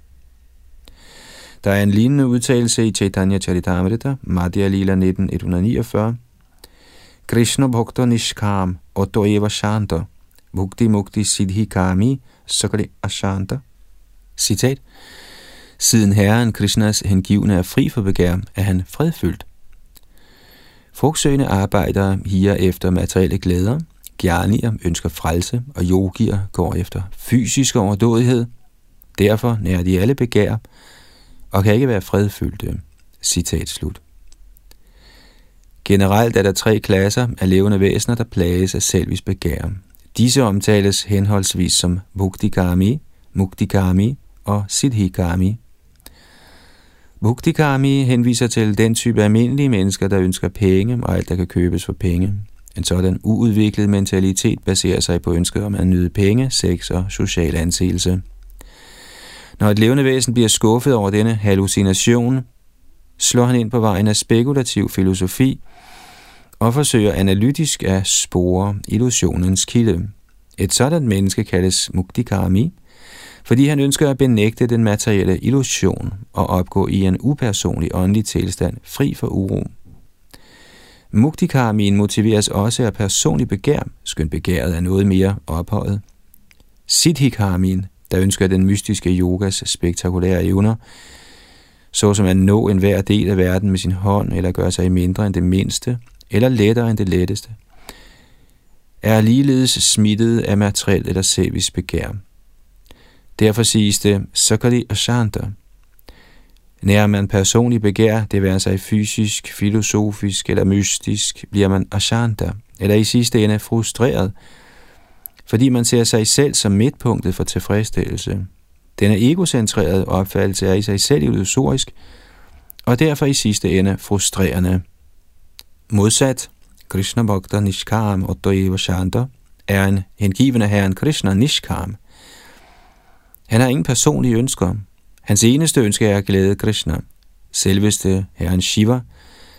Der er en lignende udtalelse i Chaitanya Charitamrita, Madhya Lila 1949. Krishna Bhakta Nishkam Otto Eva Shanta Bhukti Mukti Siddhi Kami Sakali Ashanta. Citat. Siden Herren Krishnas hengivne er fri for begær, er han fredfyldt. Frugtsøgende arbejdere higer efter materielle glæder, gjernier ønsker frelse, og yogier går efter fysisk overdådighed. Derfor nærer de alle begær, og kan ikke være fredfyldte. Citat slut. Generelt er der tre klasser af levende væsener, der plages af selvisk begær. Disse omtales henholdsvis som Bhuktikami, Muktikami og Siddhikami. Muktikami henviser til den type almindelige mennesker, der ønsker penge og alt, der kan købes for penge. En sådan uudviklet mentalitet baserer sig på ønsket om at nyde penge, sex og social anseelse. Når et levende væsen bliver skuffet over denne hallucination, slår han ind på vejen af spekulativ filosofi og forsøger analytisk at spore illusionens kilde. Et sådan menneske kaldes muktikami, fordi han ønsker at benægte den materielle illusion og opgå i en upersonlig åndelig tilstand, fri for uro. Muktikarmin motiveres også af personlig begær, skønt begæret er noget mere ophøjet. Siddhikarmin, der ønsker den mystiske yogas spektakulære evner, såsom at nå enhver del af verden med sin hånd, eller gøre sig mindre end det mindste, eller lettere end det letteste, er ligeledes smittet af materiel eller selvisk begær. Derfor siges det Sakali Ashanta. Nær man personlig begær, det være sig fysisk, filosofisk eller mystisk, bliver man Ashanta, eller i sidste ende frustreret, fordi man ser sig selv som midtpunktet for tilfredsstillelse. Denne egocentrerede opfattelse er i sig selv illusorisk, og derfor i sidste ende frustrerende. Modsat, Krishna Bhakta Nishkam Ottoeva Shanta er en hengivende herren Krishna Nishkam. Han har ingen personlige ønsker. Hans eneste ønske er at glæde Krishna. Selveste herren Shiva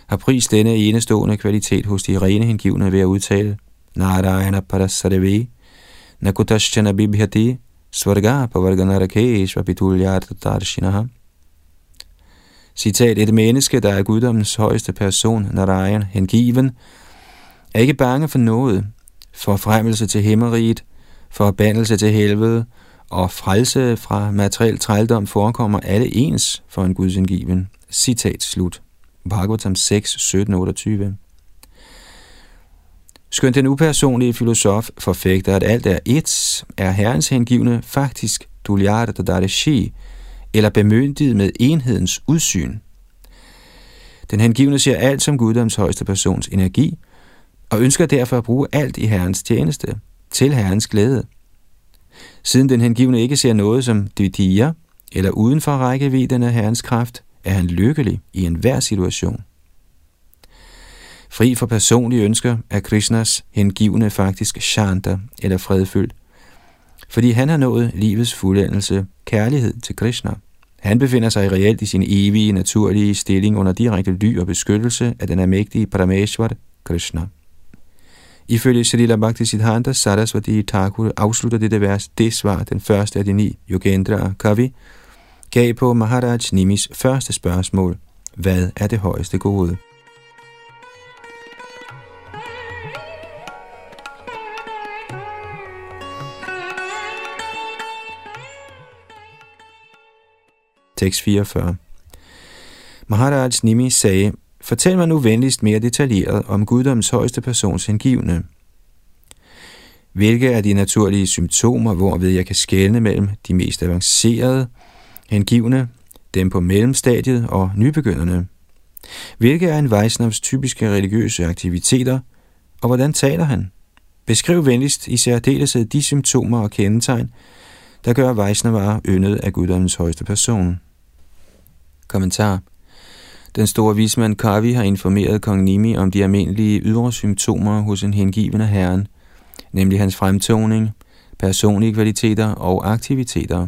har prist denne enestående kvalitet hos de rene hengivne ved at udtale Narayana Parasadevi Nakutashchana Bibhyati Svarga Pavarganarake Pitulyarta Darshinaha Citat, et menneske, der er guddommens højeste person, Narayan, hengiven, er ikke bange for noget, for fremmelse til himmeriget, for bandelse til helvede, og frelse fra materiel trældom forekommer alle ens for en gudsindgiven. Citat slut. Bhagavatam 6, 17, 28. Skønt den upersonlige filosof forfægter, at alt er ét, er herrens hengivne faktisk dulyata dadareshi, eller bemyndiget med enhedens udsyn. Den hengivne ser alt som guddoms højeste persons energi, og ønsker derfor at bruge alt i herrens tjeneste, til herrens glæde. Siden den hengivne ikke ser noget som dydier, eller uden for rækkevidden af herrens kraft, er han lykkelig i enhver situation. Fri for personlige ønsker er Krishnas hengivne faktisk shanta, eller fredfyldt, fordi han har nået livets fuldendelse, kærlighed til Krishna. Han befinder sig reelt i sin evige, naturlige stilling under direkte ly og beskyttelse af den almægtige Parameshwar Krishna. Ifølge Shalila Bhakti Siddhanta Sarasvati Thakur afslutter dette vers det svar, den første af de ni Yogendra Kavi, gav på Maharaj Nimis første spørgsmål. Hvad er det højeste gode? Tekst 44 Maharaj Nimi sagde, Fortæl mig nu venligst mere detaljeret om guddoms højeste persons hengivne. Hvilke er de naturlige symptomer, hvorved jeg kan skelne mellem de mest avancerede hengivne, dem på mellemstadiet og nybegynderne? Hvilke er en Vaisnavs typiske religiøse aktiviteter, og hvordan taler han? Beskriv venligst i særdeleshed de symptomer og kendetegn, der gør Vaisnava yndet af guddommens højeste person. Kommentar den store vismand Kavi har informeret kong Nimi om de almindelige ydre symptomer hos en hengivende herren, nemlig hans fremtoning, personlige kvaliteter og aktiviteter.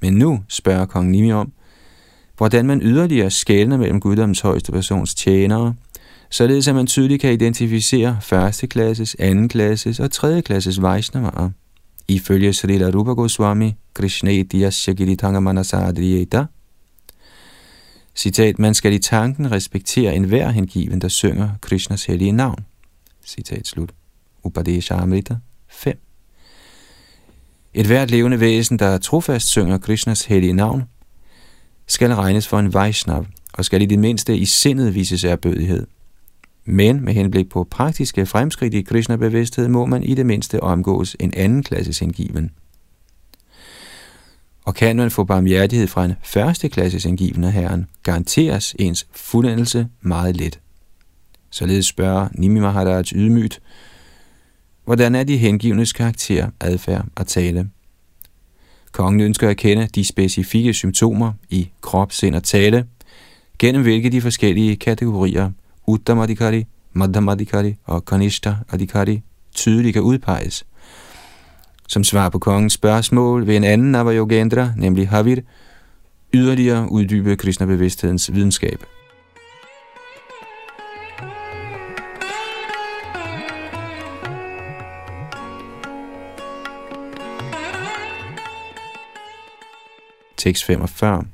Men nu spørger kong Nimi om, hvordan man yderligere skældner mellem guddoms højeste persons tjenere, således at man tydeligt kan identificere første klasses, anden klasses og tredje klasses Vaishnavaer. Ifølge Srila Rupa Goswami, Krishna Diyasya Giritanga Manasadriyeta, Citat, man skal i tanken respektere enhver hengiven, der synger Krishnas hellige navn. Citat slut. Upadesha Amrita 5. Et hvert levende væsen, der trofast synger Krishnas hellige navn, skal regnes for en Vaishnav, og skal i det mindste i sindet vises erbødighed. Men med henblik på praktiske fremskridt i Krishna-bevidsthed, må man i det mindste omgås en anden klasses hengiven og kan man få barmhjertighed fra en første klasses af Herren, garanteres ens fuldendelse meget let. Således spørger Nimi Maharaj ydmygt, hvordan er de hengivnes karakter, adfærd og tale? Kongen ønsker at kende de specifikke symptomer i krop, sind og tale, gennem hvilke de forskellige kategorier Uttamadikari, Madhamadikari og Kanishta Adhikari tydeligt kan udpeges – som svar på kongens spørgsmål ved en anden Navayogendra, nemlig Havir, yderligere uddybe Krishna-bevidsthedens videnskab. Tekst 45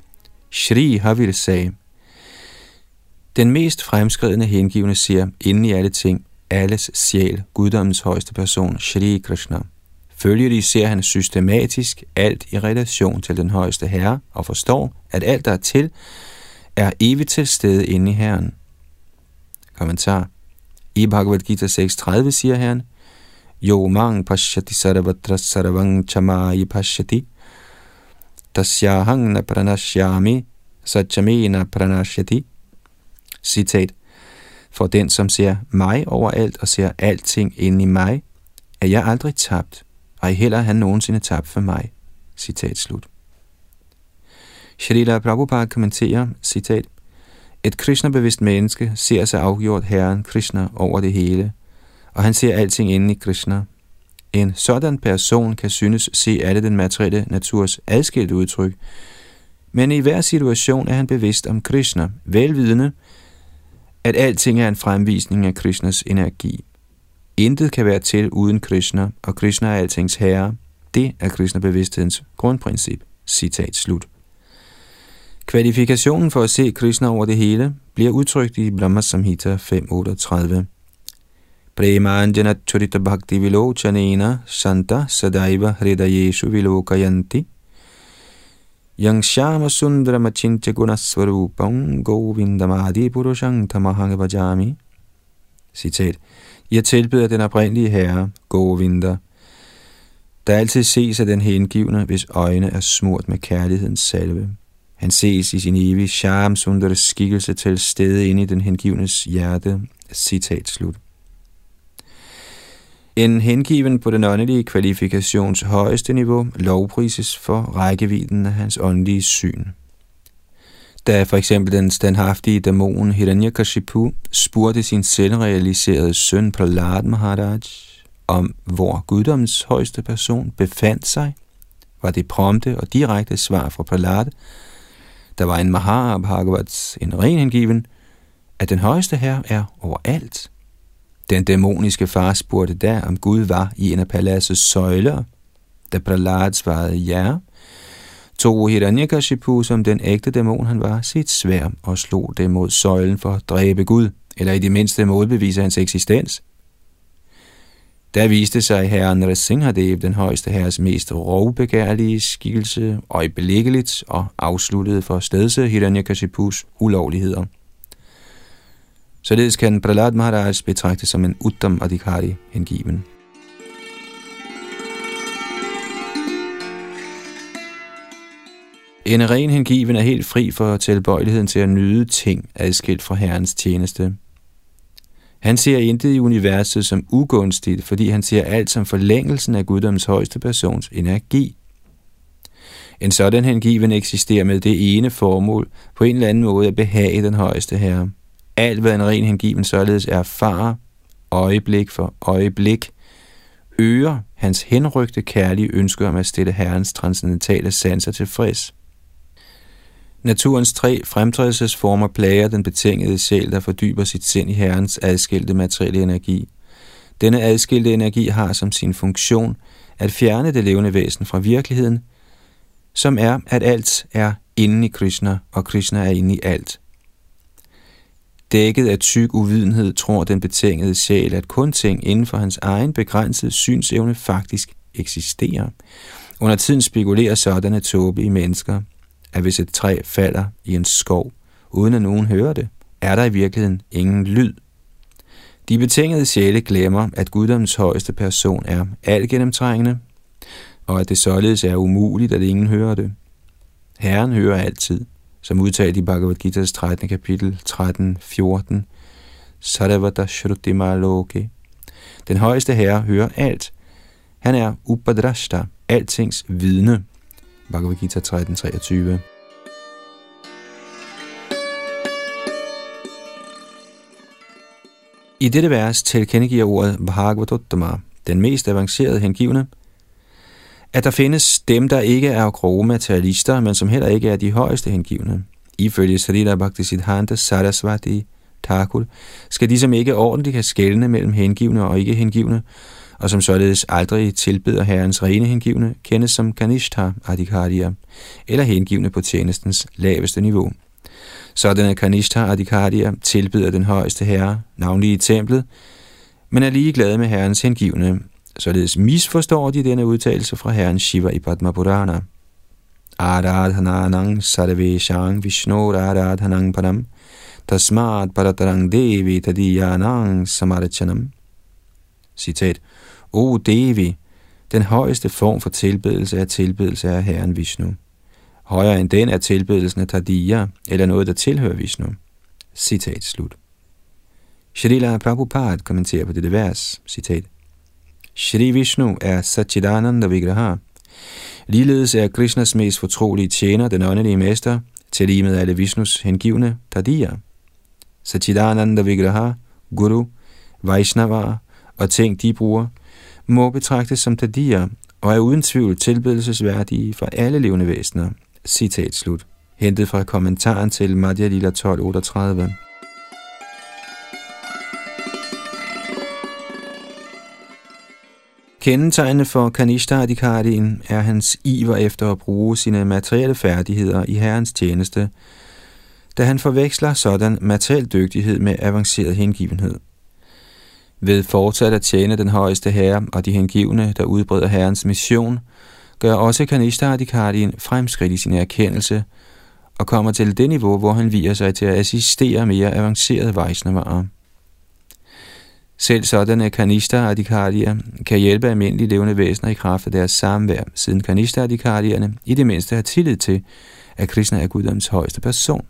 Shri Havir sagde, Den mest fremskridende hengivne siger inden i alle ting, alles sjæl, guddommens højeste person, Shri Krishna. Følgelig ser han systematisk alt i relation til den højeste herre og forstår, at alt der er til, er evigt til stede inde i herren. Kommentar. I Bhagavad Gita 6.30 siger herren, Jo mang pashyati sarvatra sarvang chamai pashyati tasyahang na pranashyami satchamena pranashyati. Citat. For den, som ser mig overalt og ser alting inde i mig, er jeg aldrig tabt, ej heller han nogensinde tabt for mig. Citat slut. Shalila Prabhupada kommenterer, citat, Et Krishna-bevidst menneske ser sig afgjort Herren Krishna over det hele, og han ser alting inde i Krishna. En sådan person kan synes se alle den materielle naturs adskilte udtryk, men i hver situation er han bevidst om Krishna, velvidende, at alting er en fremvisning af Krishnas energi. Intet kan være til uden Krishna, og Krishna er altings herre. Det er Krishna-bevidsthedens grundprincip. Citat slut. Kvalifikationen for at se Krishna over det hele bliver udtrykt i Brahma Samhita 5.38. Premanjana Churita Bhakti Vilochanena Santa Sadaiva Hridayeshu Vilokayanti Yang Shama Sundara Machincha Gunasvarupam Govindamadi Purushang Tamahang Bajami Citat jeg tilbeder den oprindelige herre, Govinda, der altid ses af den hengivne, hvis øjne er smurt med kærlighedens salve. Han ses i sin evige charme sundere skikkelse til stede inde i den hengivnes hjerte. Citat slut. En hengiven på den åndelige kvalifikations højeste niveau lovprises for rækkevidden af hans åndelige syn. Da for eksempel den standhaftige dæmon Hiranyakashipu spurgte sin selvrealiserede søn Prahlad Maharaj om, hvor guddoms højeste person befandt sig, var det prompte og direkte svar fra Prahlad, der var en Mahabhagavats, en ren hengiven, at den højeste her er overalt. Den dæmoniske far spurgte der, om Gud var i en af paladsets søjler. Da Prahlad svarede ja, tog Hiranyakashipu, som den ægte dæmon han var, sit svær og slog det mod søjlen for at dræbe Gud, eller i det mindste modbevise hans eksistens. Der viste sig herren Rasinghadev, den højeste herres mest rovbegærlige skikkelse, øjeblikkeligt og afsluttede for stedse Hiranyakashipus ulovligheder. Således kan Prahlad Maharaj betragtes som en Uttam Adhikari hengiven. En ren hengiven er helt fri for tilbøjeligheden til at nyde ting adskilt fra Herrens tjeneste. Han ser intet i universet som ugunstigt, fordi han ser alt som forlængelsen af guddoms højeste persons energi. En sådan hengiven eksisterer med det ene formål på en eller anden måde at behage den højeste herre. Alt hvad en ren hengiven således erfarer, øjeblik for øjeblik, øger hans henrygte kærlige ønsker om at stille herrens transcendentale sanser tilfreds. Naturens tre fremtrædelsesformer plager den betingede sjæl, der fordyber sit sind i Herrens adskilte materielle energi. Denne adskilte energi har som sin funktion at fjerne det levende væsen fra virkeligheden, som er, at alt er inde i Krishna, og Krishna er inde i alt. Dækket af tyk uvidenhed tror den betingede sjæl, at kun ting inden for hans egen begrænsede synsevne faktisk eksisterer. Under tiden spekulerer sådanne i mennesker – at hvis et træ falder i en skov, uden at nogen hører det, er der i virkeligheden ingen lyd. De betingede sjæle glemmer, at guddommens højeste person er algennemtrængende, og at det således er umuligt, at ingen hører det. Herren hører altid, som udtalt i Bhagavad Gita's 13. kapitel 13-14, Sarvata Shrutima Loke. Den højeste herre hører alt. Han er Upadrashta, altings vidne. Bhagavad Gita 13.23. I dette vers tilkendegiver ordet Bhagavatottama, den mest avancerede hengivne, at der findes dem, der ikke er grove materialister, men som heller ikke er de højeste hengivne. Ifølge Sarita Bhaktisiddhanta Sarasvati Thakur skal de, som ikke ordentligt kan skelne mellem hengivne og ikke hengivne, og som således aldrig tilbeder herrens rene hengivne, kendes som Kanishta Adhikariya, eller hengivne på tjenestens laveste niveau. Sådanne Kanishta Adhikariya tilbeder den højeste herre, navnlig i templet, men er ligeglade med herrens hengivne, således misforstår de denne udtalelse fra herren Shiva i Padma Purana. Aradhananang sarveshang vishnu aradhanang param tasmat paratarang devi tadiyanang samarachanam. Citat. O Devi, den højeste form for tilbedelse er tilbedelse af Herren Vishnu. Højere end den er tilbedelsen af Tadiya, eller noget, der tilhører Vishnu. Citat slut. Shrila Prabhupada kommenterer på dette vers, citat. Shri Vishnu er Satchidananda Vigraha. Ligeledes er Krishnas mest fortrolige tjener, den åndelige mester, til lige med alle Vishnus hengivne, Tadiya. Satchidananda Vigraha, Guru, Vaishnava og ting, de bruger, må betragtes som tadier og er uden tvivl tilbedelsesværdige for alle levende væsener. Citat slut. Hentet fra kommentaren til Madhya Lila 1238. Kendetegnende for Kanishta Adhikarien er hans iver efter at bruge sine materielle færdigheder i herrens tjeneste, da han forveksler sådan materiel dygtighed med avanceret hengivenhed. Ved fortsat at tjene den højeste herre og de hengivne, der udbreder herrens mission, gør også Kanishta Adhikarien fremskridt i sin erkendelse og kommer til det niveau, hvor han viger sig til at assistere mere avancerede Vaisnavarer. Selv sådanne kanista adhikardier kan hjælpe almindelige levende væsener i kraft af deres samvær, siden kanista adhikardierne i det mindste har tillid til, at Krishna er Guddoms højeste person.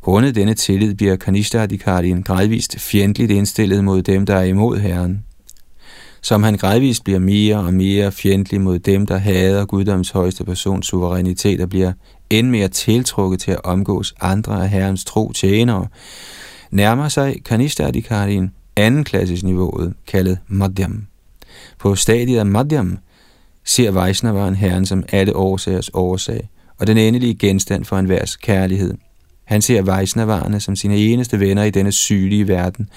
Grundet denne tillid bliver kanista adhikardien gradvist fjendtligt indstillet mod dem, der er imod Herren. Som han gradvist bliver mere og mere fjendtlig mod dem, der hader Guddoms højeste persons suverænitet og bliver end mere tiltrukket til at omgås andre af Herrens tro tjenere, nærmer sig kanista adhikardien anden klasses niveauet, kaldet Madhyam. På stadiet af Madhyam ser Vaisnavaren herren som alle årsagers årsag, og den endelige genstand for enhvers kærlighed. Han ser Vaishnavarerne som sine eneste venner i denne sygelige verden,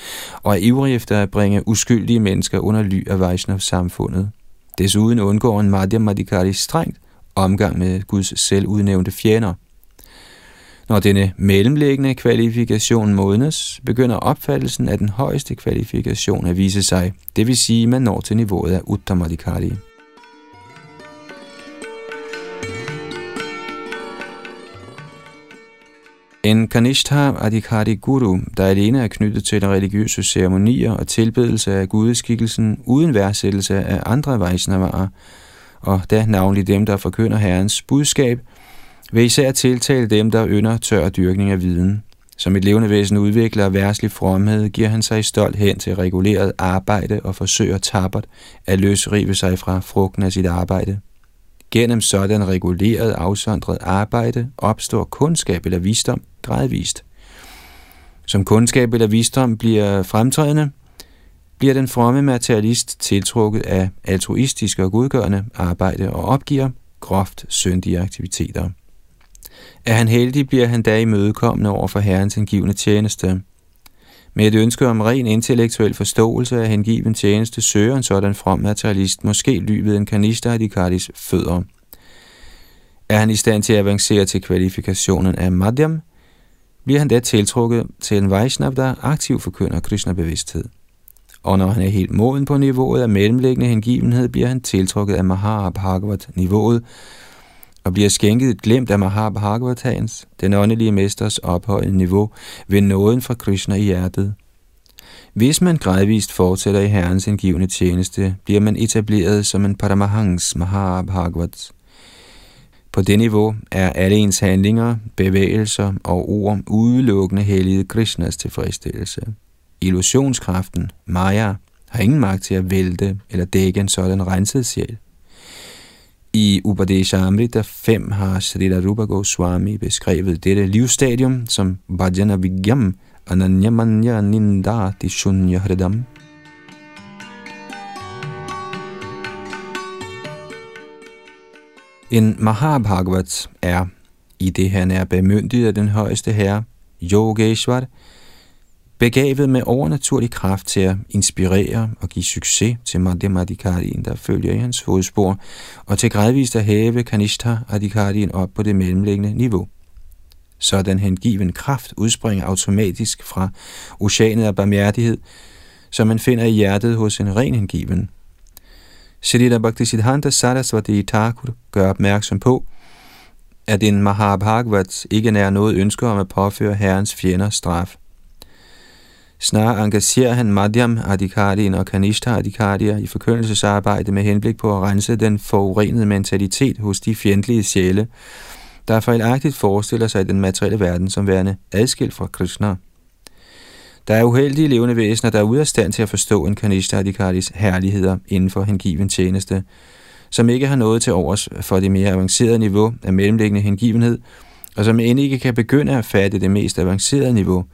og er ivrig efter at bringe uskyldige mennesker under ly af Vaishnav-samfundet. Desuden undgår en Madhya Madhikari strengt omgang med Guds selvudnævnte fjender – når denne mellemliggende kvalifikation modnes, begynder opfattelsen af den højeste kvalifikation at vise sig, det vil sige, at man når til niveauet af Uttamadikari. En Kanishtha Adhikari Guru, der alene er knyttet til religiøse ceremonier og tilbedelse af gudeskikkelsen uden værdsættelse af andre Vaishnavaer, og da navnlig dem, der forkynder Herrens budskab – vil især tiltale dem, der ynder tør dyrkning af viden. Som et levende væsen udvikler værslig fromhed, giver han sig stolt hen til reguleret arbejde og forsøger tabert at løsrive sig fra frugten af sit arbejde. Gennem sådan reguleret, afsondret arbejde opstår kundskab eller visdom gradvist. Som kundskab eller visdom bliver fremtrædende, bliver den fromme materialist tiltrukket af altruistiske og godgørende arbejde og opgiver groft syndige aktiviteter. Er han heldig, bliver han da imødekommende over for herrens hengivende tjeneste. Med et ønske om ren intellektuel forståelse af hengiven tjeneste søger en sådan from materialist måske ly ved en kanister adhikaris fødder. Er han i stand til at avancere til kvalifikationen af madhyam, bliver han da tiltrukket til en Vaishnav, der aktivt forkynder Krishna-bevidsthed. Og når han er helt moden på niveauet af mellemliggende hengivenhed, bliver han tiltrukket af Mahabhagavat-niveauet, og bliver skænket et glemt af Mahabhagavatans, den åndelige mesters ophøjende niveau, ved nåden fra Krishna i hjertet. Hvis man gradvist fortsætter i Herrens indgivende tjeneste, bliver man etableret som en Paramahans Mahabhagavat. På det niveau er alle ens handlinger, bevægelser og ord udelukkende hellige Krishnas tilfredsstillelse. Illusionskraften, Maya, har ingen magt til at vælte eller dække en sådan renset sjæl. I Upadesha Amrita 5 har Srila Rupa Goswami beskrevet dette livsstadium som Bhajana Vigyam Ananyamanya Nindati Shunya Hridam. En Mahabhagavat er, i det han er bemyndiget af den højeste herre, Yogeshwar, begavet med overnaturlig kraft til at inspirere og give succes til Madhyamadhikarien, der følger i hans fodspor, og til gradvist at hæve Kanishta Adhikarien op på det mellemliggende niveau. Sådan hengiven kraft udspringer automatisk fra oceanet af barmhjertighed, som man finder i hjertet hos en ren hengiven. Shrita Bhaktisiddhanta Saraswati Thakur gør opmærksom på, at en Mahabhagavat ikke nær noget ønske om at påføre herrens fjender straf. Snarere engagerer han Madhyam Adhikarien og Kanishta Adhikarier i forkyndelsesarbejde med henblik på at rense den forurenede mentalitet hos de fjendtlige sjæle, der fejlagtigt forestiller sig den materielle verden som værende adskilt fra Krishna. Der er uheldige levende væsener, der er ude af stand til at forstå en Kanishta Adhikaris herligheder inden for hengiven tjeneste, som ikke har noget til overs for det mere avancerede niveau af mellemliggende hengivenhed, og som end ikke kan begynde at fatte det mest avancerede niveau,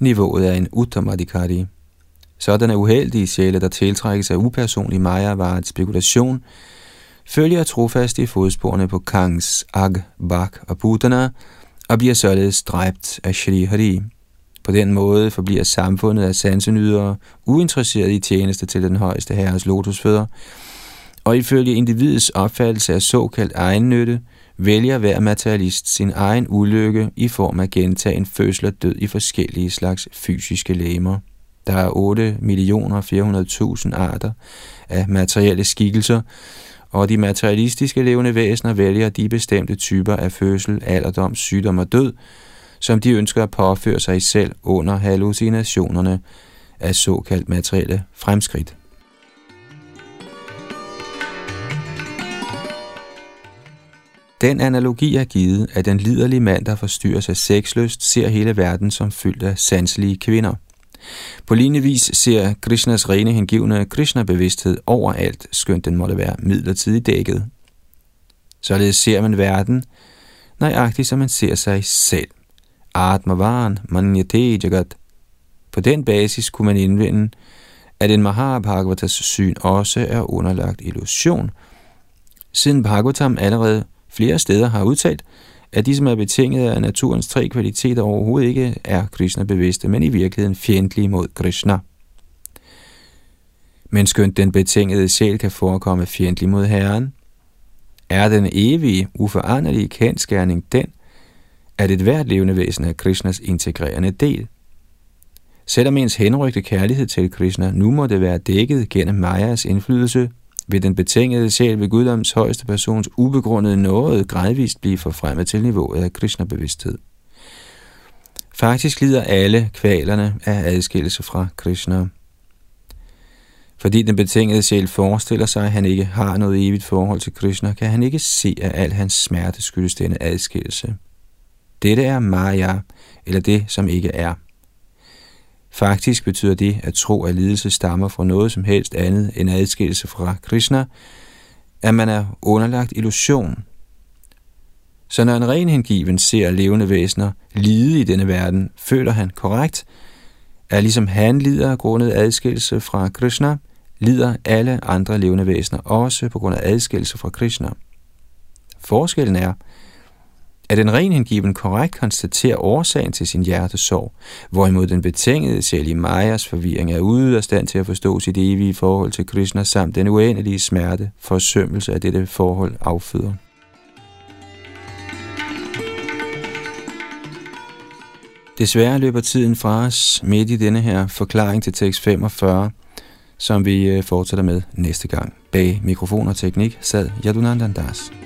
niveauet af en Uttamadikari. Sådanne uheldige sjæle, der tiltrækkes af upersonlig Maya, spekulation, følger trofast i fodsporene på Kangs, Ag, Bak og Putana, og bliver således dræbt af Shri Hari. På den måde forbliver samfundet af sansenydere uinteresseret i tjeneste til den højeste herres lotusfødder, og ifølge individets opfattelse af såkaldt egennytte, vælger hver materialist sin egen ulykke i form af gentagen fødsel og død i forskellige slags fysiske lægemer. Der er 8.400.000 arter af materielle skikkelser, og de materialistiske levende væsener vælger de bestemte typer af fødsel, alderdom, sygdom og død, som de ønsker at påføre sig selv under hallucinationerne af såkaldt materielle fremskridt. Den analogi er givet, at den liderlige mand, der forstyrres af sexlyst, ser hele verden som fyldt af sanselige kvinder. På lignende vis ser Krishnas rene hengivne Krishna-bevidsthed overalt, skønt den måtte være midlertidigt dækket. Således ser man verden, nøjagtigt som man ser sig selv. Atmavan manyate jagat. På den basis kunne man indvende, at en Mahabhagavatas syn også er underlagt illusion, siden Bhagavatam allerede flere steder har udtalt, at de, som er betinget af naturens tre kvaliteter, overhovedet ikke er Krishna-bevidste, men i virkeligheden fjendtlige mod Krishna. Men skønt den betingede sjæl kan forekomme fjendtlig mod Herren, er den evige, uforanderlige kendskærning den, at et hvert levende væsen er Krishnas integrerende del. Selvom ens henrygte kærlighed til Krishna nu må det være dækket gennem Majas indflydelse, vil den betingede sjæl ved Guddoms højeste persons ubegrundede nåde gradvist blive forfremmet til niveauet af Krishna-bevidsthed. Faktisk lider alle kvalerne af adskillelse fra Krishna. Fordi den betingede sjæl forestiller sig, at han ikke har noget evigt forhold til Krishna, kan han ikke se, at al hans smerte skyldes denne adskillelse. Dette er Maya, eller det, som ikke er. Faktisk betyder det, at tro, at lidelse stammer fra noget som helst andet end adskillelse fra Krishna, at man er underlagt illusion. Så når en ren hengiven ser levende væsener lide i denne verden, føler han korrekt, at ligesom han lider grundet adskillelse fra Krishna, lider alle andre levende væsener også på grund af adskillelse fra Krishna. Forskellen er, at en ren hengiven korrekt konstaterer årsagen til sin hjertesorg, hvorimod den betingede selv i Majas forvirring er ude af stand til at forstå sit evige forhold til Krishna samt den uendelige smerte, forsømmelse af dette forhold afføder. Desværre løber tiden fra os midt i denne her forklaring til tekst 45, som vi øh, fortsætter med næste gang. Bag mikrofon og teknik sad Yadunandandas. Das.